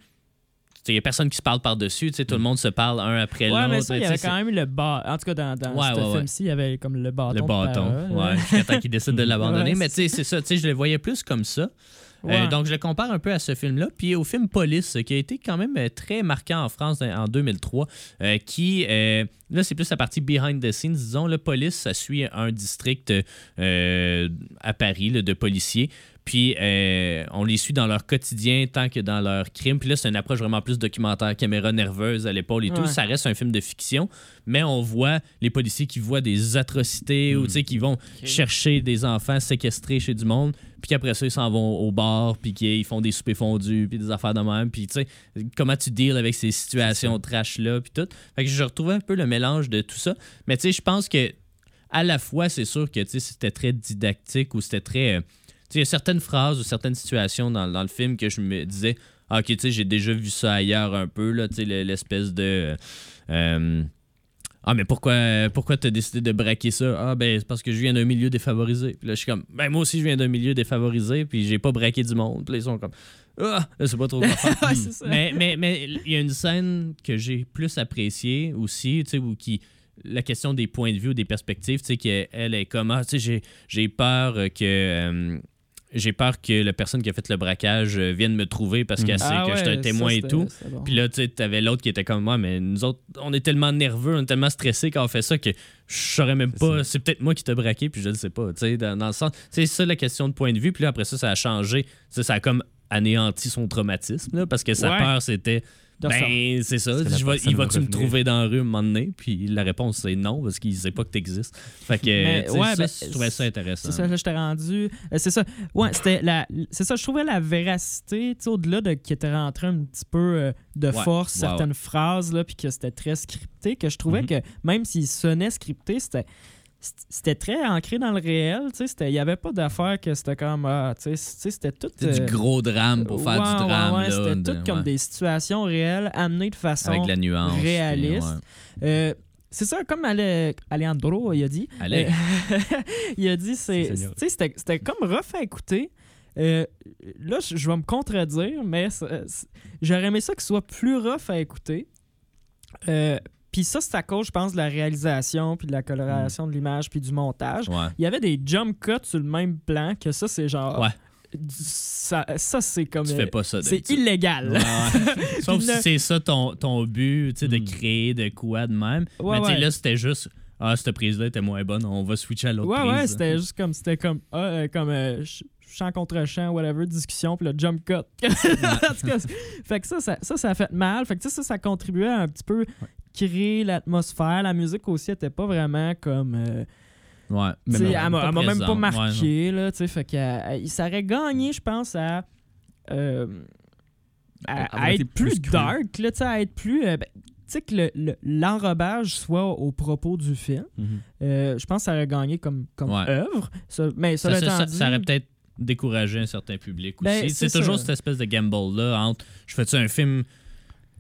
Tu sais, Il n'y a personne qui se parle par-dessus, tu sais, tout le monde se parle un après Ouais, l'autre. mais ça, il y avait c'est- quand même le bas. En tout cas, dans, dans Ouais, ce ouais, film-ci, il y avait comme le bâton. le bâton, ouais, jusqu'à temps qu'il décide de l'abandonner. Ouais, mais tu sais, c'est ça, tu sais, je le voyais plus comme ça. Euh, donc, je le compare un peu à ce film-là. Puis au film Police, qui a été quand même euh, très marquant en France en 2003, euh, qui, euh, là, c'est plus la partie behind the scenes, disons. Le Police, ça suit un district euh, à Paris là, de policiers. Puis euh, on les suit dans leur quotidien tant que dans leur crime. Puis là, c'est une approche vraiment plus documentaire, caméra nerveuse à l'épaule et tout. Ça reste un film de fiction, mais on voit les policiers qui voient des atrocités ou tu sais, qui vont chercher des enfants séquestrés chez du monde. Puis qu'après ça, ils s'en vont au bar, puis qu'ils font des soupers fondus, puis des affaires de même. Puis tu sais, comment tu deals avec ces situations trash-là, puis tout. Fait que je retrouvais un peu le mélange de tout ça. Mais tu sais, je pense que à la fois, c'est sûr que tu sais, c'était très didactique ou c'était très. Euh, il y a certaines phrases ou certaines situations dans, dans le film que je me disais, ah, ok, tu sais, j'ai déjà vu ça ailleurs un peu, là, tu sais, le- l'espèce de. euh, ah, mais pourquoi, pourquoi t'as décidé de braquer ça? Ah, ben, c'est parce que je viens d'un milieu défavorisé. Puis là, je suis comme, ben, moi aussi, je viens d'un milieu défavorisé, puis j'ai pas braqué du monde. Puis là, ils sont comme, ah, sais pas trop quoi. Ouais, c'est ça. mais mais mais il y a une scène que j'ai plus appréciée aussi, tu sais, où qui la question des points de vue ou des perspectives, tu sais, qu'elle est comme, ah, tu sais, j'ai- j'ai peur que. euh, j'ai peur que la personne qui a fait le braquage euh, vienne me trouver parce qu'elle sait Ah que je suis ouais, un témoin ça, et tout. bon. Puis là, tu sais, t'avais l'autre qui était comme moi, mais nous autres, on est tellement nerveux, on est tellement stressés quand on fait ça que je saurais même pas. C'est peut-être moi qui t'ai braqué, puis je le sais pas. Tu sais, dans, dans le sens. C'est ça la question de point de vue. Puis là, après ça, ça a changé. Tu sais, ça a comme anéanti son traumatisme, là, parce que sa Ouais. peur, c'était. Ben, c'est ça. Je vais- il va va-tu me trouver dans la rue un moment donné? Puis la réponse, c'est non, parce qu'il sait pas que t'existes. Fait que, Mais, ouais, ça, ben, je trouvais ça intéressant. C'est ça, là, je t'ai rendu. euh, c'est ça. Ouais, c'était la. C'est ça, je trouvais la véracité, tu au-delà de qui était rentré un petit peu euh, de Ouais, force, ouais, certaines phrases, là, puis que c'était très scripté, que je trouvais Mhm. que même s'il sonnait scripté, c'était. C'était très ancré dans le réel, tu sais, il n'y avait pas d'affaire que c'était comme, ah, c'était tout... Euh, du gros drame pour faire ouais, du drame. ouais, c'était de- tout comme ouais. des situations réelles amenées de façon Avec la nuance. réaliste. ouais. Euh, c'est ça, comme Ale- Alejandro il a dit. Allez. Euh, il a dit, c'est, Si, Seigneur. tu sais, c'était, c'était comme rough à écouter. Euh, là, je vais me contredire, mais j'aurais aimé ça qu'il soit plus rough à écouter. Puis ça, c'est à cause, je pense, de la réalisation, puis de la coloration de l'image, puis du montage. Ouais. Il y avait des jump cuts sur le même plan, que ça, c'est genre... Ouais. Ça, ça, c'est comme... Tu fais pas ça. c'est illégal. Ouais. Sauf si c'est ça ton, ton but, tu sais, de Mm. créer de quoi de même. Ouais, mais tu sais, là, c'était juste. Ah, cette prise-là était moins bonne, on va switcher à l'autre Ouais, prise. ouais, c'était juste comme, c'était comme, ah, euh, comme euh, ch- chant contre chant, whatever, discussion, puis le jump cut. En tout cas, fait que ça, ça, ça, ça a fait mal. Fait que tu sais, ça, ça contribuait à un petit peu créer l'atmosphère. La musique aussi était pas vraiment comme. euh, Ouais. Même- elle m'a même pas présente. Ouais, marqué, là, tu sais, fait que euh, ça aurait gagné, je pense, à. euh, à, être plus, plus dark, là, tu sais, à être plus. euh, ben, tu sais, que le- le- l'enrobage soit au propos du film. Mhm. Euh, je pense que ça aurait gagné comme, comme Ouais. œuvre. Ça- mais Ça, ça, ça, étant ça- dit- ça aurait peut-être découragé un certain public aussi. Ben, c'est c'est toujours cette espèce de gamble-là entre je fais-tu un film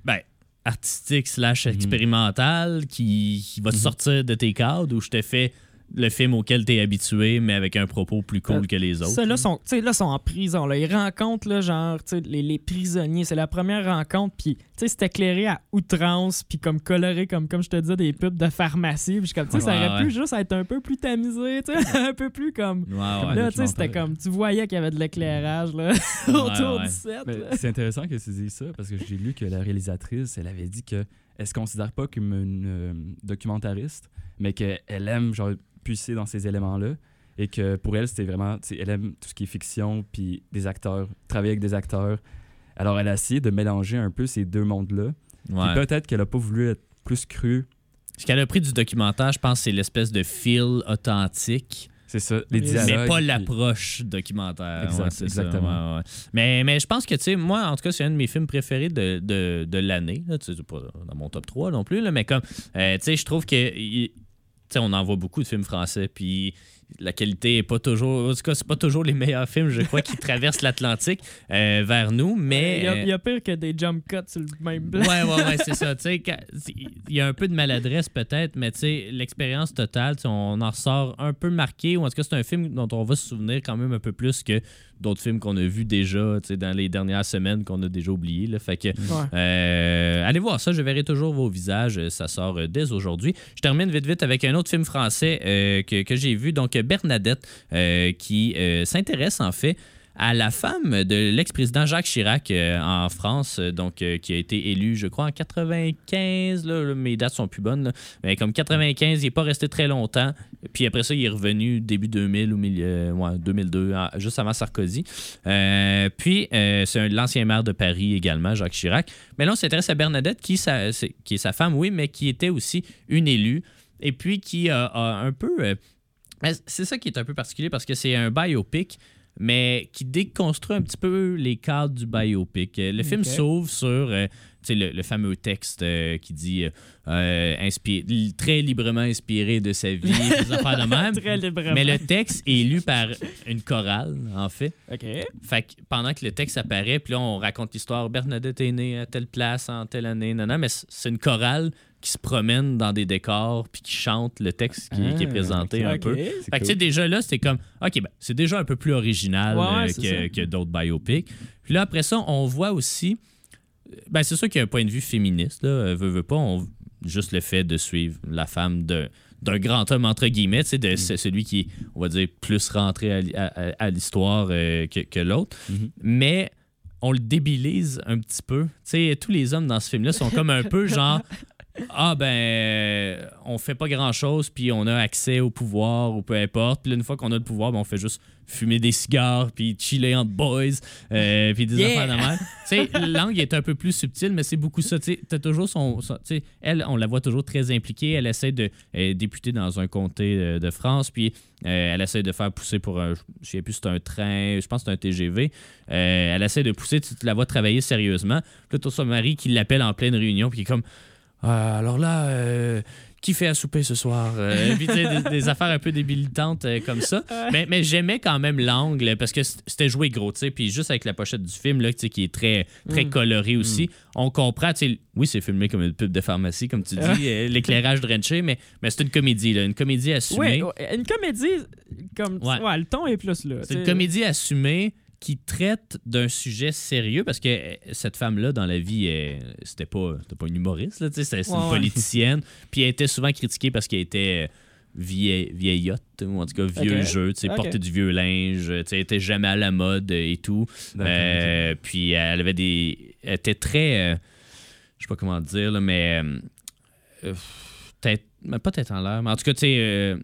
ben, artistique slash Mhm. expérimental qui, qui va te Mhm. sortir de tes cadres ou je te fais le film auquel tu es habitué, mais avec un propos plus cool Euh, que les autres. Ça, là, sont, tu sais, là, sont en prison. Là. Ils rencontrent, là, genre, tu sais, les, les prisonniers. C'est la première rencontre. Puis, tu sais, c'est éclairé à outrance. Puis, comme coloré, comme, comme je te disais, des pubs de pharmacie. Puis, comme, tu sais, ça aurait ouais. pu juste être un peu plus tamisé, tu sais, un peu plus comme. Ouais, ouais. Comme là, tu sais, c'était comme, tu voyais qu'il y avait de l'éclairage, autour ouais. du set. C'est intéressant que tu dises ça parce que j'ai lu que la réalisatrice, elle avait dit que elle se considère pas comme une euh, documentariste, mais qu'elle aime genre puiser dans ces éléments-là et que pour elle c'était vraiment, elle aime tout ce qui est fiction puis des acteurs, travailler avec des acteurs. Alors elle a essayé de mélanger un peu ces deux mondes-là. Ouais. peut-être qu'elle a pas voulu être plus crue. Ce qu'elle a pris du documentaire, je pense, c'est l'espèce de feel authentique. C'est ça, les dialogues. mais pas puis- l'approche documentaire. Exact, Ouais, c'est ça, exactement. ouais, ouais. Mais, mais je pense que, tu sais, moi, en tout cas, c'est un de mes films préférés de, de, de l'année. Tu sais, pas dans mon top 3 non plus, là, mais comme, euh, tu sais, je trouve que, on en voit beaucoup de films français, puis la qualité est pas toujours, en tout cas, c'est pas toujours les meilleurs films, je crois, qui traversent l'Atlantique euh, vers nous, mais... Il y, a, euh, il y a pire que des jump cuts sur le même plan. Ouais, ouais, ouais, c'est ça. Tu sais, quand- il y a un peu de maladresse peut-être, mais tu sais, l'expérience totale, on en ressort un peu marqué, ou en tout cas, c'est un film dont on va se souvenir quand même un peu plus que d'autres films qu'on a vus déjà, dans les dernières semaines qu'on a déjà oubliés. Là. Fait que, Ouais. euh, allez voir ça, je verrai toujours vos visages. euh, Ça sort euh, dès aujourd'hui. Je termine vite vite avec un autre film français euh, que, que j'ai vu, donc Bernadette, euh, qui euh, s'intéresse en fait à la femme de l'ex-président Jacques Chirac euh, en France, donc qui a été élu, je crois, en 95. Là, mes dates sont plus bonnes. Mais comme 95, il n'est pas resté très longtemps. Puis après ça, il est revenu début 2000 ou milieu, ouais, 2002, en- juste avant Sarkozy. Puis, c'est l'ancien maire de Paris également, Jacques Chirac. Mais là, on s'intéresse à Bernadette, qui, est sa femme, oui, mais qui était aussi une élue. Et puis, qui a un peu. Mais c'est ça qui est un peu particulier parce que c'est un biopic, mais qui déconstruit un petit peu les cadres du biopic. Euh, Le film s'ouvre sur euh, le, le fameux texte euh, qui dit euh, très librement inspiré de sa vie, des affaires de même. Très librement. Mais le texte est lu par une chorale, en fait. OK. Fait que pendant que le texte apparaît, puis là, on raconte l'histoire. Bernadette est née à telle place en telle année. Non, non, mais c'est une chorale qui se promène dans des décors puis qui chante le texte qui, qui est Ah, présenté un peu. Fait que, tu sais, déjà là, c'était comme, OK, ben, c'est déjà un peu plus original Ouais, euh, c'est que, que d'autres biopics. Puis là, après ça, on voit aussi, euh, ben, c'est sûr qu'il y a un point de vue féministe, là, euh, veut, veut pas, on- juste le fait de suivre la femme de d'un grand homme entre guillemets, Mm. de c'est celui qui est, on va dire, plus rentré à, l'histoire euh, que, que l'autre. Mhm. Mais on le débilise un petit peu. Tu sais, tous les hommes dans ce film-là sont comme un peu genre ah ben on fait pas grand chose puis on a accès au pouvoir ou peu importe. Puis là, une fois qu'on a le pouvoir ben, on fait juste fumer des cigares puis chiller entre boys euh, puis des Yeah! affaires de même. Tu sais l'angle est un peu plus subtil mais c'est beaucoup ça. Tu toujours son, son- tu sais elle on la voit toujours très impliquée. Elle essaie de euh, députer dans un comté euh, de France puis euh, elle essaie de faire pousser pour un je sais plus si c'est un train je pense que c'est un TGV elle essaie de pousser tu, tu la vois travailler sérieusement. Puis là son mari qui l'appelle en pleine réunion puis qui est comme ah, alors là, euh, qui fait à souper ce soir? Euh, puis, des, des affaires un peu débilitantes euh, comme ça. Mais, mais j'aimais quand même l'angle parce que c'était joué gros, tu sais. Puis juste avec la pochette du film, là, tu sais, qui est très, très coloré aussi, on comprend, tu sais, oui, c'est filmé comme une pub de pharmacie, comme tu dis, euh, l'éclairage drenché, mais, mais c'est une comédie, là, une comédie assumée. Ouais, une comédie, comme. Ouais. Ouais. le ton est plus là. C'est une comédie assumée qui traite d'un sujet sérieux parce que euh, cette femme-là, dans la vie, elle- c'était pas, pas une humoriste, c'était Ouais, une ouais. politicienne. Puis elle était souvent critiquée parce qu'elle était euh, vieille, vieillotte, ou en tout cas vieux jeu, tu sais, portait du vieux linge, tu sais, était jamais à la mode et tout. Euh, Puis elle avait des. Elle était très. euh, je sais pas comment dire, là, mais. euh, euh, tête, mais pas tête en l'air, mais en tout cas, tu sais.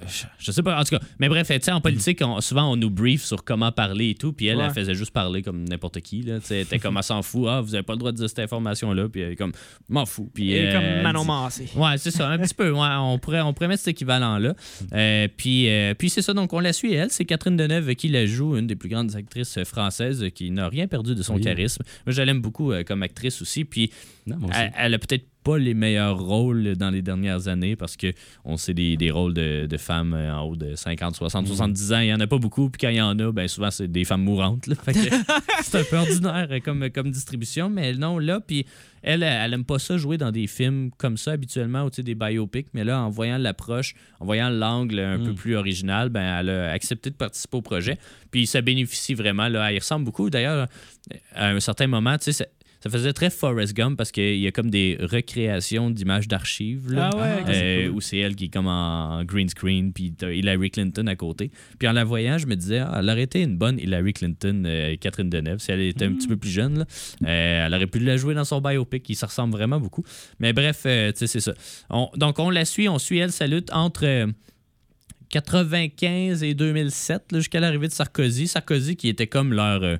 Euh, elle- elle- je- sais pas, en tout cas. Mais bref, tu sais, en politique, on- souvent, on nous brief sur comment parler et tout. Puis elle, Ouais. elle faisait juste parler comme n'importe qui. Là, elle était comme, elle s'en fout. Ah, vous avez pas le droit de dire cette information-là. Puis elle est comme, m'en fous. Puis euh, comme elle Manon Massé. Ouais, c'est ça, un petit peu. Ouais, on, pourrait, on pourrait mettre cet équivalent-là. Euh, puis euh, puis c'est ça, donc on la suit, elle. C'est Catherine Deneuve qui la joue, une des plus grandes actrices françaises euh, qui n'a rien perdu de son Oui. charisme. Moi, je l'aime beaucoup euh, comme actrice aussi. Puis Non, moi aussi. elle, elle a peut-être pas les meilleurs rôles dans les dernières années parce que on sait des, des rôles de, de femmes euh, en haut de 50, 60, 70 ans. Il y en a pas beaucoup. Puis quand il y en a, ben souvent, c'est des femmes mourantes. c'est un peu ordinaire comme, comme distribution. Mais non, là, puis elle, elle aime pas ça jouer dans des films comme ça habituellement, ou des biopics. Mais là, en voyant l'approche, en voyant l'angle un peu plus original, ben elle a accepté de participer au projet. Puis ça bénéficie vraiment. Là, elle y ressemble beaucoup. D'ailleurs, à un certain moment, tu sais, ça, faisait très Forrest Gump parce qu'il y a comme des recréations d'images d'archives. là. Ah ouais, Euh, cool. où c'est elle qui est comme en green screen, puis t'as Hillary Clinton à côté. Puis en la voyant, je me disais, ah, elle aurait été une bonne Hillary Clinton, euh, Catherine Deneuve, si elle était un petit peu plus jeune. là. Euh, elle aurait pu la jouer dans son biopic, qui se ressemble vraiment beaucoup. Mais bref, euh, tu sais, c'est ça. On- donc on la suit, on suit elle, sa lutte entre. euh, 95 et 2007, là, jusqu'à l'arrivée de Sarkozy. Sarkozy qui était comme leur euh,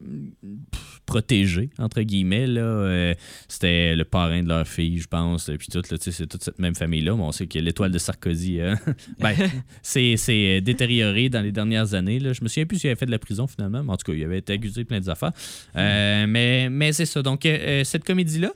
pff, protégé, entre guillemets. Là, euh, c'était le parrain de leur fille, je pense. Puis tout, c'est toute cette même famille-là. Mais on sait que l'étoile de Sarkozy, euh, ben, c'est c'est détérioré dans les dernières années. Là. Je me souviens plus s'il avait fait de la prison finalement, mais en tout cas, il avait été accusé de plein des affaires. Euh, mais mais c'est ça. Donc, euh, euh, cette comédie-là,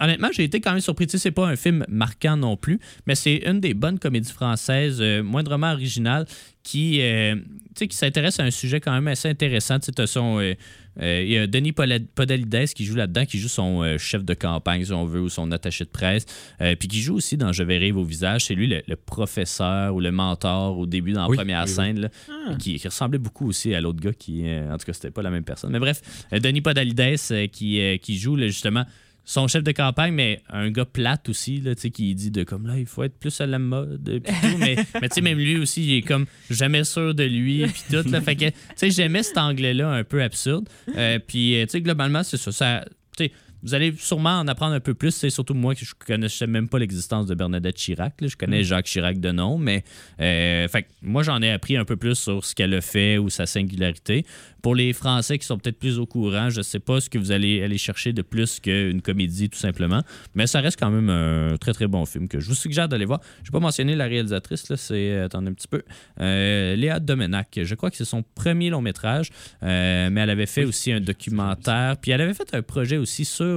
Honnêtement, j'ai été quand même surpris. Tu sais, c'est pas un film marquant non plus, mais c'est une des bonnes comédies françaises, euh, moindrement originale, qui, euh, tu sais, qui s'intéresse à un sujet quand même assez intéressant. Tu son, euh, euh, il y a Denis Podalides qui joue là-dedans, qui joue son euh, chef de campagne, si on veut, ou son attaché de presse, euh, puis qui joue aussi dans Je verrai vos visages. C'est lui le, le professeur ou le mentor au début dans la Oui, première oui, oui. scène, là, Ah. qui, qui ressemblait beaucoup aussi à l'autre gars qui, euh, en tout cas, c'était pas la même personne. Mais bref, euh, Denis Podalides euh, qui, euh, qui joue là, justement son chef de campagne, mais un gars plate aussi, là, tu sais, qui dit de comme là, il faut être plus à la mode, euh, pis tout. mais mais tu sais, même lui aussi, il est comme jamais sûr de lui, puis tout. Là, fait que, tu sais, j'aimais cet angle-là un peu absurde. Euh, puis, euh, tu sais, globalement, c'est ça. ça tu sais, vous allez sûrement en apprendre un peu plus. C'est surtout moi que je connaissais même pas l'existence de Bernadette Chirac. là. Je connais Jacques Chirac de nom, mais euh, fait moi j'en ai appris un peu plus sur ce qu'elle a fait ou sa singularité. Pour les Français qui sont peut-être plus au courant, je sais pas ce que vous allez aller chercher de plus qu'une comédie tout simplement, mais ça reste quand même un très très bon film que je vous suggère d'aller voir. Je vais pas mentionner la réalisatrice là, c'est attendez un petit peu, euh, Léa Domenac. Je crois que c'est son premier long métrage, euh, mais elle avait fait aussi un documentaire, puis elle avait fait un projet aussi sur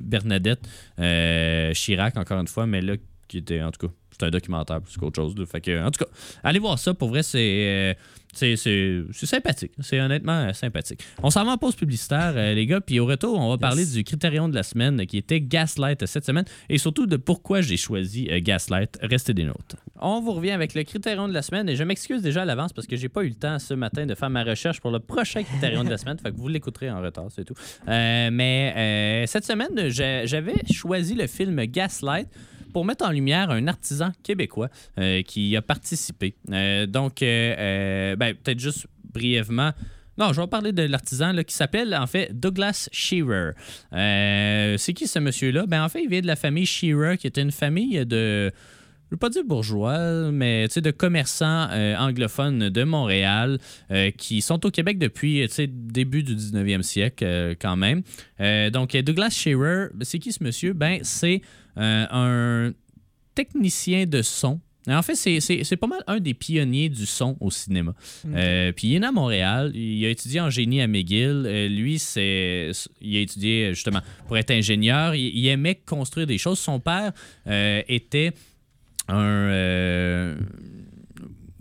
Bernadette euh, Chirac encore une fois, mais là qui était en tout cas c'est un documentaire plus qu'autre chose. là. Fait que, en tout cas, allez voir ça. Pour vrai, c'est euh, c'est sympathique. C'est honnêtement euh, sympathique. On s'en va en pause publicitaire, euh, les gars. Puis au retour, on va parler du critérium de la semaine qui était Gaslight cette semaine et surtout de pourquoi j'ai choisi Gaslight. Restez des nôtres. On vous revient avec le critérium de la semaine et je m'excuse déjà à l'avance parce que j'ai pas eu le temps ce matin de faire ma recherche pour le prochain critérium de la semaine. Fait que vous l'écouterez en retard, c'est tout. Euh, mais euh, cette semaine, j'avais choisi le film Gaslight pour mettre en lumière un artisan québécois euh, qui a participé. Euh, donc, euh, ben, peut-être juste brièvement. Non, je vais parler de l'artisan qui s'appelle en fait Douglas Shearer. C'est qui ce monsieur-là? Ben, en fait, il vient de la famille Shearer, qui était une famille de. Je veux pas dire bourgeois, mais de commerçants euh, anglophones de Montréal euh, qui sont au Québec depuis début du 19e siècle euh, quand même. Donc, Douglas Shearer, c'est qui ce monsieur? Ben, c'est un technicien de son. En fait, c'est- c'est c'est pas mal un des pionniers du son au cinéma. Euh, puis il est né à Montréal. Il a étudié en génie à McGill. Euh, lui, c'est il a étudié justement pour être ingénieur. Il, il aimait construire des choses. Son père euh, était un euh,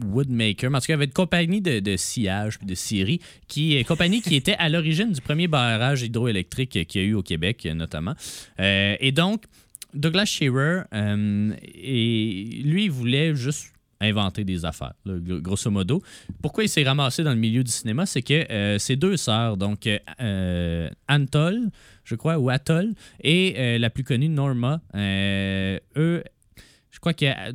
woodmaker. Mais En il avait une compagnie de, sciage puis de scierie, qui compagnie qui était à l'origine du premier barrage hydroélectrique qu'il y a eu au Québec, notamment. Euh, et donc, Douglas Shearer, euh, et lui, il voulait juste inventer des affaires, grosso modo. Pourquoi il s'est ramassé dans le milieu du cinéma, c'est que ses deux sœurs, donc Antol, je crois, ou Atoll, et la plus connue, Norma, eux, je crois qu'à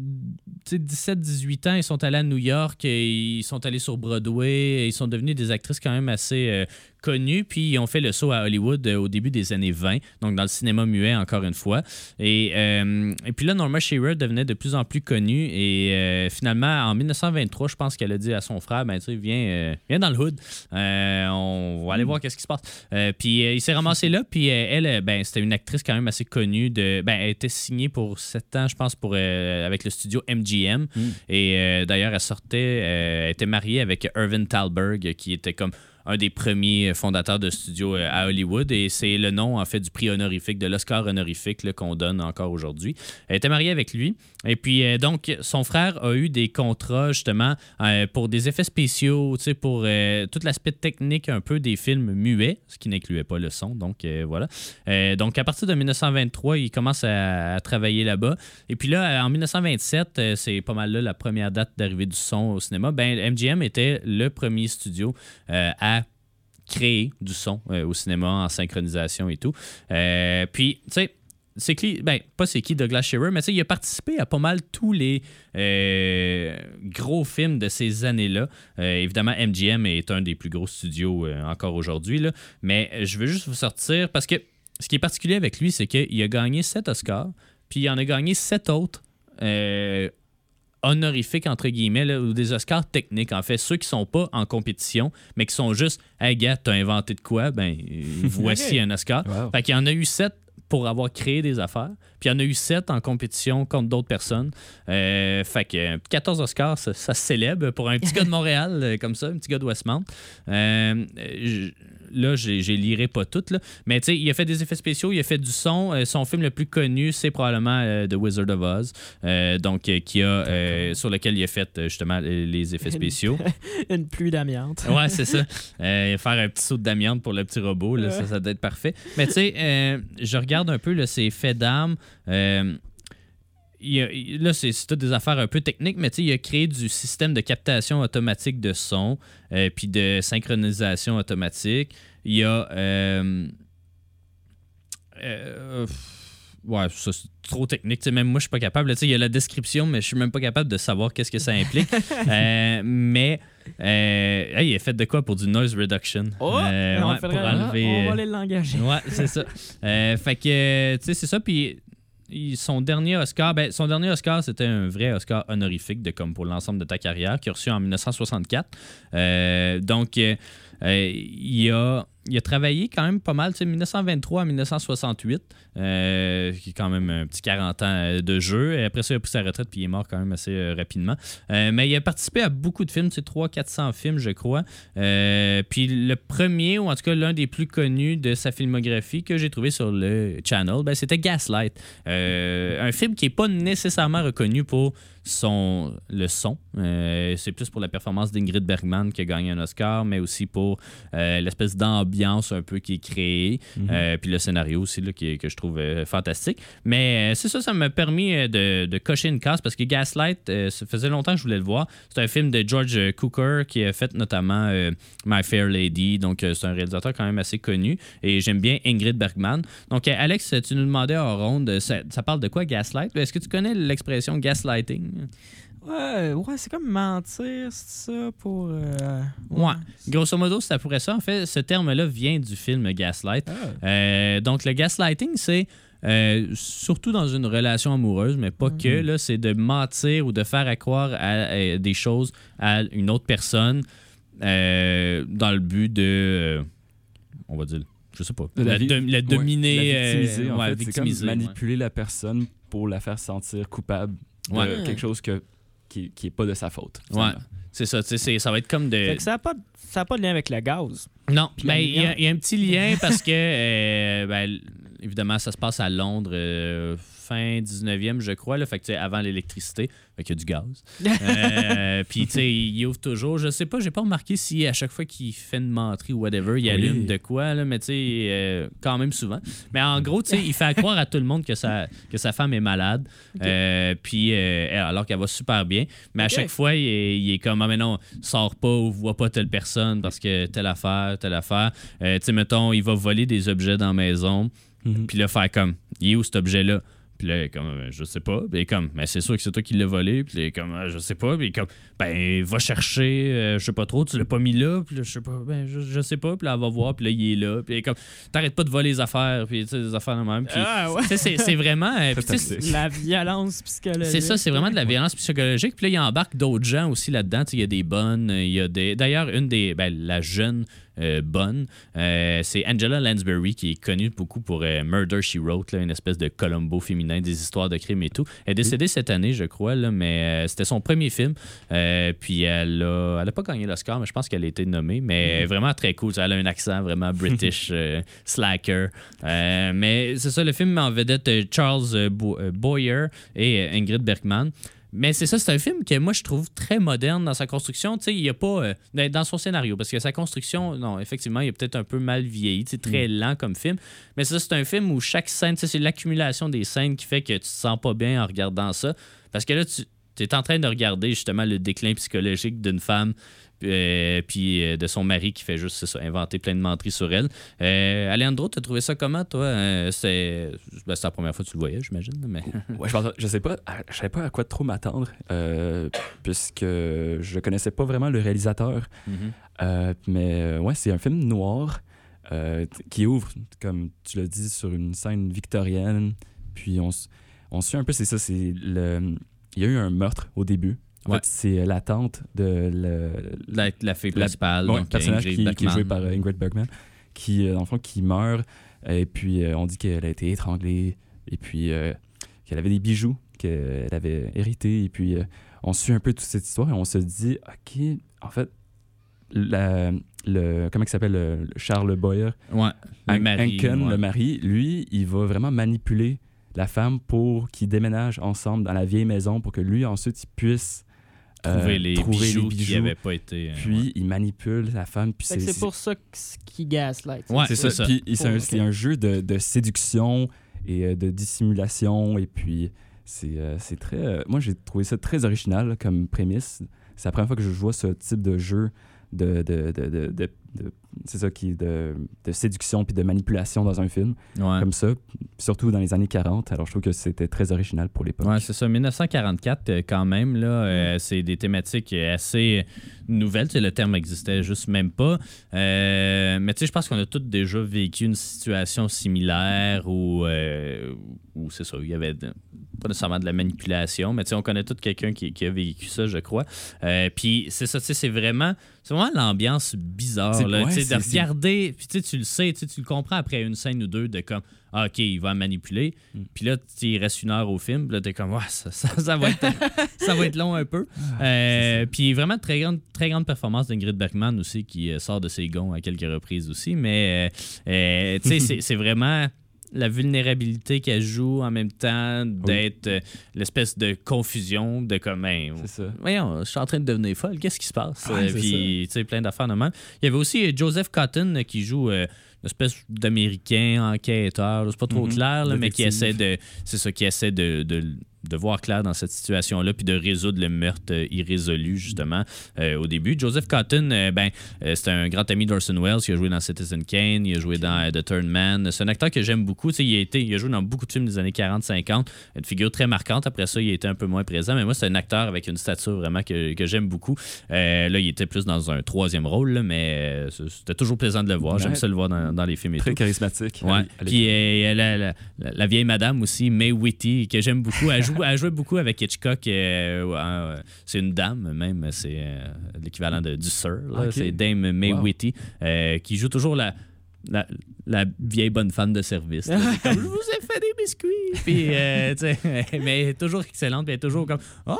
17-18 ans, ils sont allés à New York, et ils sont allés sur Broadway, et ils sont devenus des actrices quand même assez euh, connues, puis ils ont fait le saut à Hollywood euh, au début des années 20, donc dans le cinéma muet encore une fois. Et, euh, et puis là, Norma Shearer devenait de plus en plus connue, et euh, finalement, en 1923, je pense qu'elle a dit à son frère, ben tu sais, viens, euh, viens dans le hood, on va aller voir qu'est-ce qui se passe. Puis il s'est ramassé là, puis elle, ben c'était une actrice quand même assez connue, de, ben elle était signée pour 7 ans, je pense, pour, avec le studio MGM. Et euh, d'ailleurs, elle sortait, elle était mariée avec Irvin Thalberg, qui était comme un des premiers fondateurs de studio euh, à Hollywood. Et c'est le nom, en fait, du prix honorifique, de l'Oscar honorifique qu'on donne encore aujourd'hui. Elle était mariée avec lui. Et puis, euh, donc, son frère a eu des contrats, justement, euh, pour des effets spéciaux, pour euh, tout l'aspect technique un peu des films muets, ce qui n'incluait pas le son. Donc, euh, voilà. Euh, donc, à partir de 1923, il commence à, travailler là-bas. Et puis là, en 1927, euh, c'est pas mal là la première date d'arrivée du son au cinéma. Ben, MGM était le premier studio euh, à créer du son euh, au cinéma en synchronisation et tout. Euh, puis, tu sais, c'est qui, ben, pas c'est qui Douglas Shearer, mais tu sais, il a participé à pas mal tous les euh, gros films de ces années-là. Évidemment, MGM est un des plus gros studios encore aujourd'hui, là. mais je veux juste vous sortir parce que ce qui est particulier avec lui, c'est qu'il a gagné 7 Oscars, puis il en a gagné 7 autres. Euh, honorifiques entre guillemets là, ou des Oscars techniques en fait. Ceux qui sont pas en compétition mais qui sont juste hey gars t'as inventé de quoi? Ben voici un Oscar. Wow. fait qu'il y en a eu sept pour avoir créé des affaires puis il y en a eu sept en compétition contre d'autres personnes. Euh, fait que euh, 14 Oscars ça, ça se célèbre pour un petit gars de Montréal euh, comme ça un petit gars de Westmount Euh, je- là, je les lirai pas toutes, là. mais tu sais, il a fait des effets spéciaux, il a fait du son. Euh, son film le plus connu, c'est probablement euh, The Wizard of Oz, euh, donc qui a, sur lequel il a fait justement les effets spéciaux. Une pluie d'amiante. Ouais, c'est ça. Faire un petit saut d'amiante pour le petit robot, là, ça, ça doit être parfait. Mais tu sais, je regarde un peu là, ses faits d'armes. Il a- il- là, c'est toutes des affaires un peu techniques, mais tu sais, il a créé du système de captation automatique de son, euh, puis de synchronisation automatique. Il y a. euh, euh, Ouais, ça, c'est trop technique. Tu sais, même moi, je suis pas capable. Tu sais, Il y a la description, mais je suis même pas capable de savoir qu'est-ce que ça implique. Euh, mais, euh, hey, il est fait de quoi pour du noise reduction? Oh! Euh, on, pour enlever, on va aller l'engager. Ouais, c'est ça. Euh, fait que, tu sais, c'est ça. Puis son dernier Oscar, ben, son dernier Oscar, c'était un vrai Oscar honorifique de comme pour l'ensemble de ta carrière, qu'il a reçu en 1964. Euh, donc, euh, euh, il, a, il a travaillé quand même pas mal, tu sais, 1923 à 1968, euh, qui est quand même un petit 40 ans euh, de jeu. Et après ça, il a pris sa retraite, puis il est mort quand même assez euh, rapidement. Mais il a participé à beaucoup de films, tu sais, 300-400 films, je crois. Puis le premier, ou en tout cas l'un des plus connus de sa filmographie que j'ai trouvé sur le channel, ben, c'était Gaslight. Un film qui n'est pas nécessairement reconnu pour son, le son. Euh, c'est plus pour la performance d'Ingrid Bergman qui a gagné un Oscar, mais aussi pour euh, l'espèce d'ambiance un peu qui est créée. Euh, puis le scénario aussi là, qui que je trouve euh, fantastique. Mais euh, c'est ça, ça m'a permis euh, de, de cocher une case parce que Gaslight, ça faisait longtemps que je voulais le voir. C'est un film de George Cooker qui a fait notamment My Fair Lady. Donc c'est un réalisateur quand même assez connu. Et j'aime bien Ingrid Bergman. Donc Alex, tu nous demandais en ronde, ça, ça parle de quoi Gaslight? Est-ce que tu connais l'expression gaslighting? Ouais, ouais c'est comme mentir, c'est ça, pour. euh, Ouais. Grosso modo, ça pourrait ça. En fait, ce terme-là vient du film Gaslight. Euh, donc, le gaslighting, c'est euh, surtout dans une relation amoureuse, mais pas que, là, c'est de mentir ou de faire à croire à, à des choses à une autre personne euh, dans le but de, euh, on va dire, je sais pas, De la, ouais, dominer, la victimiser, euh, en fait. C'est victimiser, comme ouais. manipuler la personne pour la faire sentir coupable de Ouais. quelque chose que, qui, qui est pas de sa faute. Ouais. C'est ça, c'est- ça va être comme de... Fait que ça n'a pas, ça a pas de lien avec le gaz. Non, Puis ben, il y, a- y un petit lien parce que, euh, ben, évidemment, ça se passe à Londres euh, fin 19e, je crois, là, fait que, avant l'électricité, fait qu'il y a du gaz. Euh, Puis, tu sais, il ouvre toujours. Je sais pas, j'ai pas remarqué si à chaque fois qu'il fait une menterie ou whatever, il Oui. allume de quoi, là, mais tu sais, euh, quand même souvent. Mais en gros, tu sais, il fait croire à tout le monde que sa, que sa femme est malade, euh, puis euh, elle- alors qu'elle va super bien. Mais à chaque fois, il est, il est comme, ah, mais non, sors pas ou vois pas telle personne parce que telle affaire, telle affaire. Euh, tu sais, mettons, il va voler des objets dans la maison, Mhm. puis là, faire comme, il est où cet objet-là? Puis là, il est comme, Euh, je sais pas. Puis il est comme, mais c'est sûr que c'est toi qui l'as volé. Puis il est comme, Ah, je sais pas. Puis il est comme, ben, va chercher, euh, je sais pas trop, tu l'as pas mis là. Puis là, je sais pas, ben, je, je sais pas. Puis là, elle va voir. Puis là, il est là. Puis comme, t'arrêtes pas de voler les affaires. Puis tu sais, des affaires de même. Puis, Ah ouais. c'est c'est vraiment. euh, puis. La violence psychologique. c'est ça, c'est vraiment de la violence psychologique. Puis là, il embarque d'autres gens aussi là-dedans. Il y a des bonnes, il y a des. D'ailleurs, une des. ben, la jeune euh, bonne, euh, c'est Angela Lansbury, qui est connue beaucoup pour euh, Murder She Wrote, là, une espèce de Columbo féminin, des histoires de crimes et tout. Elle est décédée cette année, je crois, là, mais euh, c'était son premier film. Puis elle a, elle a pas gagné l'Oscar, mais je pense qu'elle a été nommée. Mais est vraiment très cool. Elle a un accent vraiment british, slacker. Mais c'est ça, le film met en vedette Charles Bo- Boyer et Ingrid Bergman. Mais c'est ça, c'est un film que moi je trouve très moderne dans sa construction. Tu sais, il y a pas. euh, dans- son scénario, parce que sa construction, non, effectivement, il est peut-être un peu mal vieilli. C'est très lent comme film. Mais ça, c'est un film où chaque scène, tu sais, c'est l'accumulation des scènes qui fait que tu te sens pas bien en regardant ça. Parce que là, tu es en train de regarder justement le déclin psychologique d'une femme. Euh, puis euh, de son mari qui fait juste ça, inventer plein de menteries sur elle. Euh, Alejandro, t'as trouvé ça comment, toi? Euh, c'est ben, c'est la première fois que tu le voyais, j'imagine. Mais... Ouais, je, je sais pas, à- je savais pas à quoi trop m'attendre, euh, puisque je connaissais pas vraiment le réalisateur. Mhm. Mais ouais, c'est un film noir qui ouvre, comme tu l'as dit, sur une scène victorienne. Puis on, on suit un peu, c'est ça, c'est le. Il y a eu un meurtre au début. En Ouais. fait, c'est la tante de le, La, la fille La- principale, Ouais, donc personnage qui, qui est joué par euh, Ingrid Bergman, qui, euh, dans le fond, qui meurt. Et puis, euh, on dit qu'elle a été étranglée. Et puis, euh, qu'elle avait des bijoux qu'elle avait hérités. Et puis, euh, on suit un peu toute cette histoire et on se dit, OK, en fait, la- le, comment il s'appelle, le, le Charles Boyer, Ouais, le mari, ouais. le mari, lui, il va vraiment manipuler la femme pour qu'ils déménagent ensemble dans la vieille maison pour que lui, ensuite, il puisse euh, trouver, les, trouver bijoux les qui bijoux. n'avaient pas été. euh, Puis, il manipule la femme. Puis c'est c'est pour ça qu'il gaslight. Ouais, c'est ça. ça. Puis c'est un, Ok. c'est un jeu de, de séduction et euh, de dissimulation. Et puis, c'est euh, c'est très. euh, moi, j'ai trouvé ça très original comme prémisse. C'est la première fois que je vois ce type de jeu de, de, de, de, de c'est ça qui de, de séduction puis de manipulation dans un film Ouais. comme ça, surtout dans les années 40. Alors je trouve que c'était très original pour l'époque. Ouais, c'est ça. 1944, euh, quand même, là, euh, c'est des thématiques assez nouvelles. Tu sais, le terme existait juste même pas. Euh, mais tu sais, je pense qu'on a tous déjà vécu une situation similaire où, euh, où c'est ça, il y avait de- pas nécessairement de la manipulation, mais tu sais, on connaît tous quelqu'un qui, qui a vécu ça, je crois. Puis c'est ça, tu sais, c'est vraiment, c'est vraiment l'ambiance bizarre, Là, ouais, de regarder, puis tu le sais, tu le comprends après une scène ou deux de comme, ah, ok, il va manipuler. Mm. Puis là, il reste une heure au film. Puis là, t'es comme, ouais, ça, ça, ça va être, ça va être long un peu. Ah, Euh, puis vraiment, très grande, très grande performance d'Ingrid Bergman aussi, qui euh, sort de ses gonds à quelques reprises aussi. Mais, euh, tu sais, c'est vraiment la vulnérabilité qu'elle joue en même temps d'être euh, l'espèce de confusion de comme, ben, C'est ça. voyons, je suis en train de devenir folle, qu'est-ce qui se passe? C'est puis, tu sais, plein d'affaires de même. Il y avait aussi euh, Joseph Cotton euh, qui joue euh, une espèce d'Américain enquêteur, c'est pas trop Mhm. clair, là, mais qui essaie de. C'est ça, qui essaie de. de de voir clair dans cette situation-là, puis de résoudre le meurtre euh, irrésolu, justement, euh, au début. Joseph Cotton, euh, ben, c'est un grand ami d'Orson Welles, qui a joué dans Citizen Kane, il a joué dans The Third Man. C'est un acteur que j'aime beaucoup. Il, a été, il a joué dans beaucoup de films des années 40-50, une figure très marquante. Après ça, il a été un peu moins présent, mais moi, c'est un acteur avec une stature vraiment que, que j'aime beaucoup. Là, il était plus dans un troisième rôle, là, mais c'était toujours plaisant de le voir. J'aime Ouais. ça le voir dans, dans les films et Très tout. charismatique. Ouais. Puis la, la- la- la vieille madame aussi, May Whitty, que j'aime beaucoup. Elle, joue, elle jouait beaucoup avec Hitchcock. euh, euh, c'est une dame, même. C'est euh, l'équivalent de, du Sir. C'est Dame May Wow. Whitty, euh, qui joue toujours la, la, la vieille bonne femme de service. là. Comme, je vous ai fait des biscuits. Puis, euh, tu sais, mais elle est toujours excellente. Puis elle est toujours comme, oh,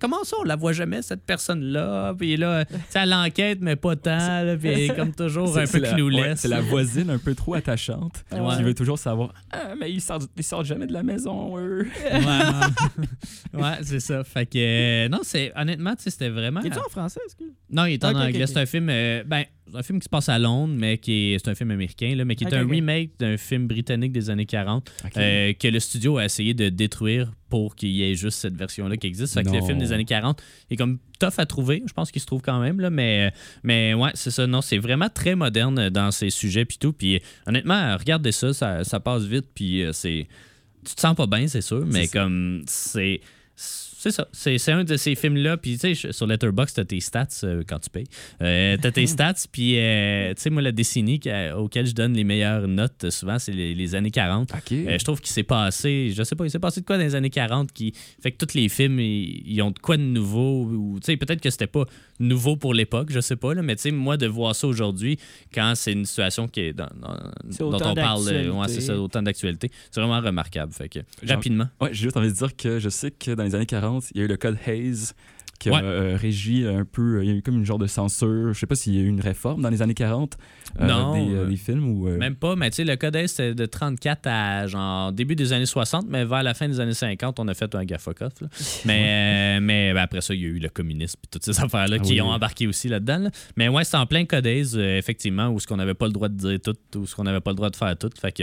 comment ça, on la voit jamais, cette personne-là. Puis là, tu sais, elle l'enquête, mais pas tant. là. Puis elle est comme toujours un C'est- peu la- ouais. C'est la voisine un peu trop attachante Ouais. qui veut toujours savoir Ah, mais ils sortent, ils sortent jamais de la maison, eux. Ouais, ouais c'est ça. Fait que, euh, non, c'est honnêtement, tu sais, c'était vraiment. Il est en français, est-ce que. Non, il est en anglais. C'est un film, euh, ben, un film qui se passe à Londres, mais qui est, c'est un film américain, là, mais qui est un remake d'un film britannique des années 40 euh, que le studio a essayé de détruire pour qu'il y ait juste cette version-là qui existe. Fait que le film des années 40 est comme tough à trouver. Je pense qu'il se trouve quand même, là, mais, mais ouais, c'est ça. Non, c'est vraiment très moderne dans ses sujets puis tout. Puis honnêtement, regardez ça, ça, ça passe vite, puis euh, c'est... Tu te sens pas bien, c'est sûr, mais ça. comme c'est... C'est ça. C'est c'est un de ces films-là. Puis, tu sais, sur Letterboxd, t'as tes stats euh, quand tu payes. Euh, t'as tes stats. Puis, euh, tu sais, moi, la décennie auquel je donne les meilleures notes, souvent, c'est les, les années 40. OK. Euh, je trouve qu'il s'est passé, je sais pas, il s'est passé de quoi dans les années 40 qui fait que tous les films, ils, ils ont de quoi de nouveau. Ou, tu sais, peut-être que c'était pas nouveau pour l'époque, je sais pas, là, mais tu sais, moi, de voir ça aujourd'hui, quand c'est une situation qui est dans, dont on parle, euh, ouais, c'est ça, autant d'actualité, c'est vraiment remarquable. Fait que, rapidement. Ouais, j'ai juste envie de dire que je sais que dans les années 40, il y a eu le code Hayes qui a Ouais. euh, régi un peu. Il y a eu comme une genre de censure. Je sais pas s'il y a eu une réforme dans les années 40 euh, Non, des, euh, euh, des films ou. euh, Même pas, mais tu sais, le code S, c'était de 34 à genre début des années 60, mais vers la fin des années 50, on a fait un gaffocoff. là. Mais, euh, mais ben, après ça, il y a eu le communisme et toutes ces affaires-là Ah qui oui, ont embarqué aussi là-dedans. là. Mais ouais, c'est en plein code S, euh, effectivement, où ce qu'on n'avait pas le droit de dire tout, ou ce qu'on n'avait pas le droit de faire tout. Fait que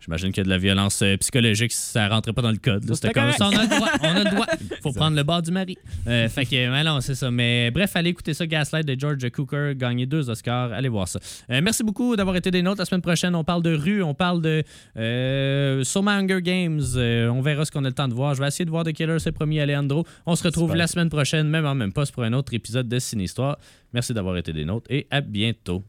j'imagine que de la violence euh, psychologique, ça rentrait pas dans le code. là. C'était comme correct. ça, on a le droit, on a le droit. Faut prendre le bord du mari. Euh, fait que, non, c'est ça. Mais bref, allez écouter ça, Gaslight de George Cooker, gagné deux Oscars. Allez voir ça. Euh, merci beaucoup d'avoir été des nôtres. La semaine prochaine, on parle de rue, on parle de euh, sûrement Hunger Games. Euh, on verra ce qu'on a le temps de voir. Je vais essayer de voir The Killer, c'est promis, Alejandro. On se retrouve Super. la semaine prochaine, même en même poste, pour un autre épisode de Ciné Histoire. Merci d'avoir été des nôtres et à bientôt.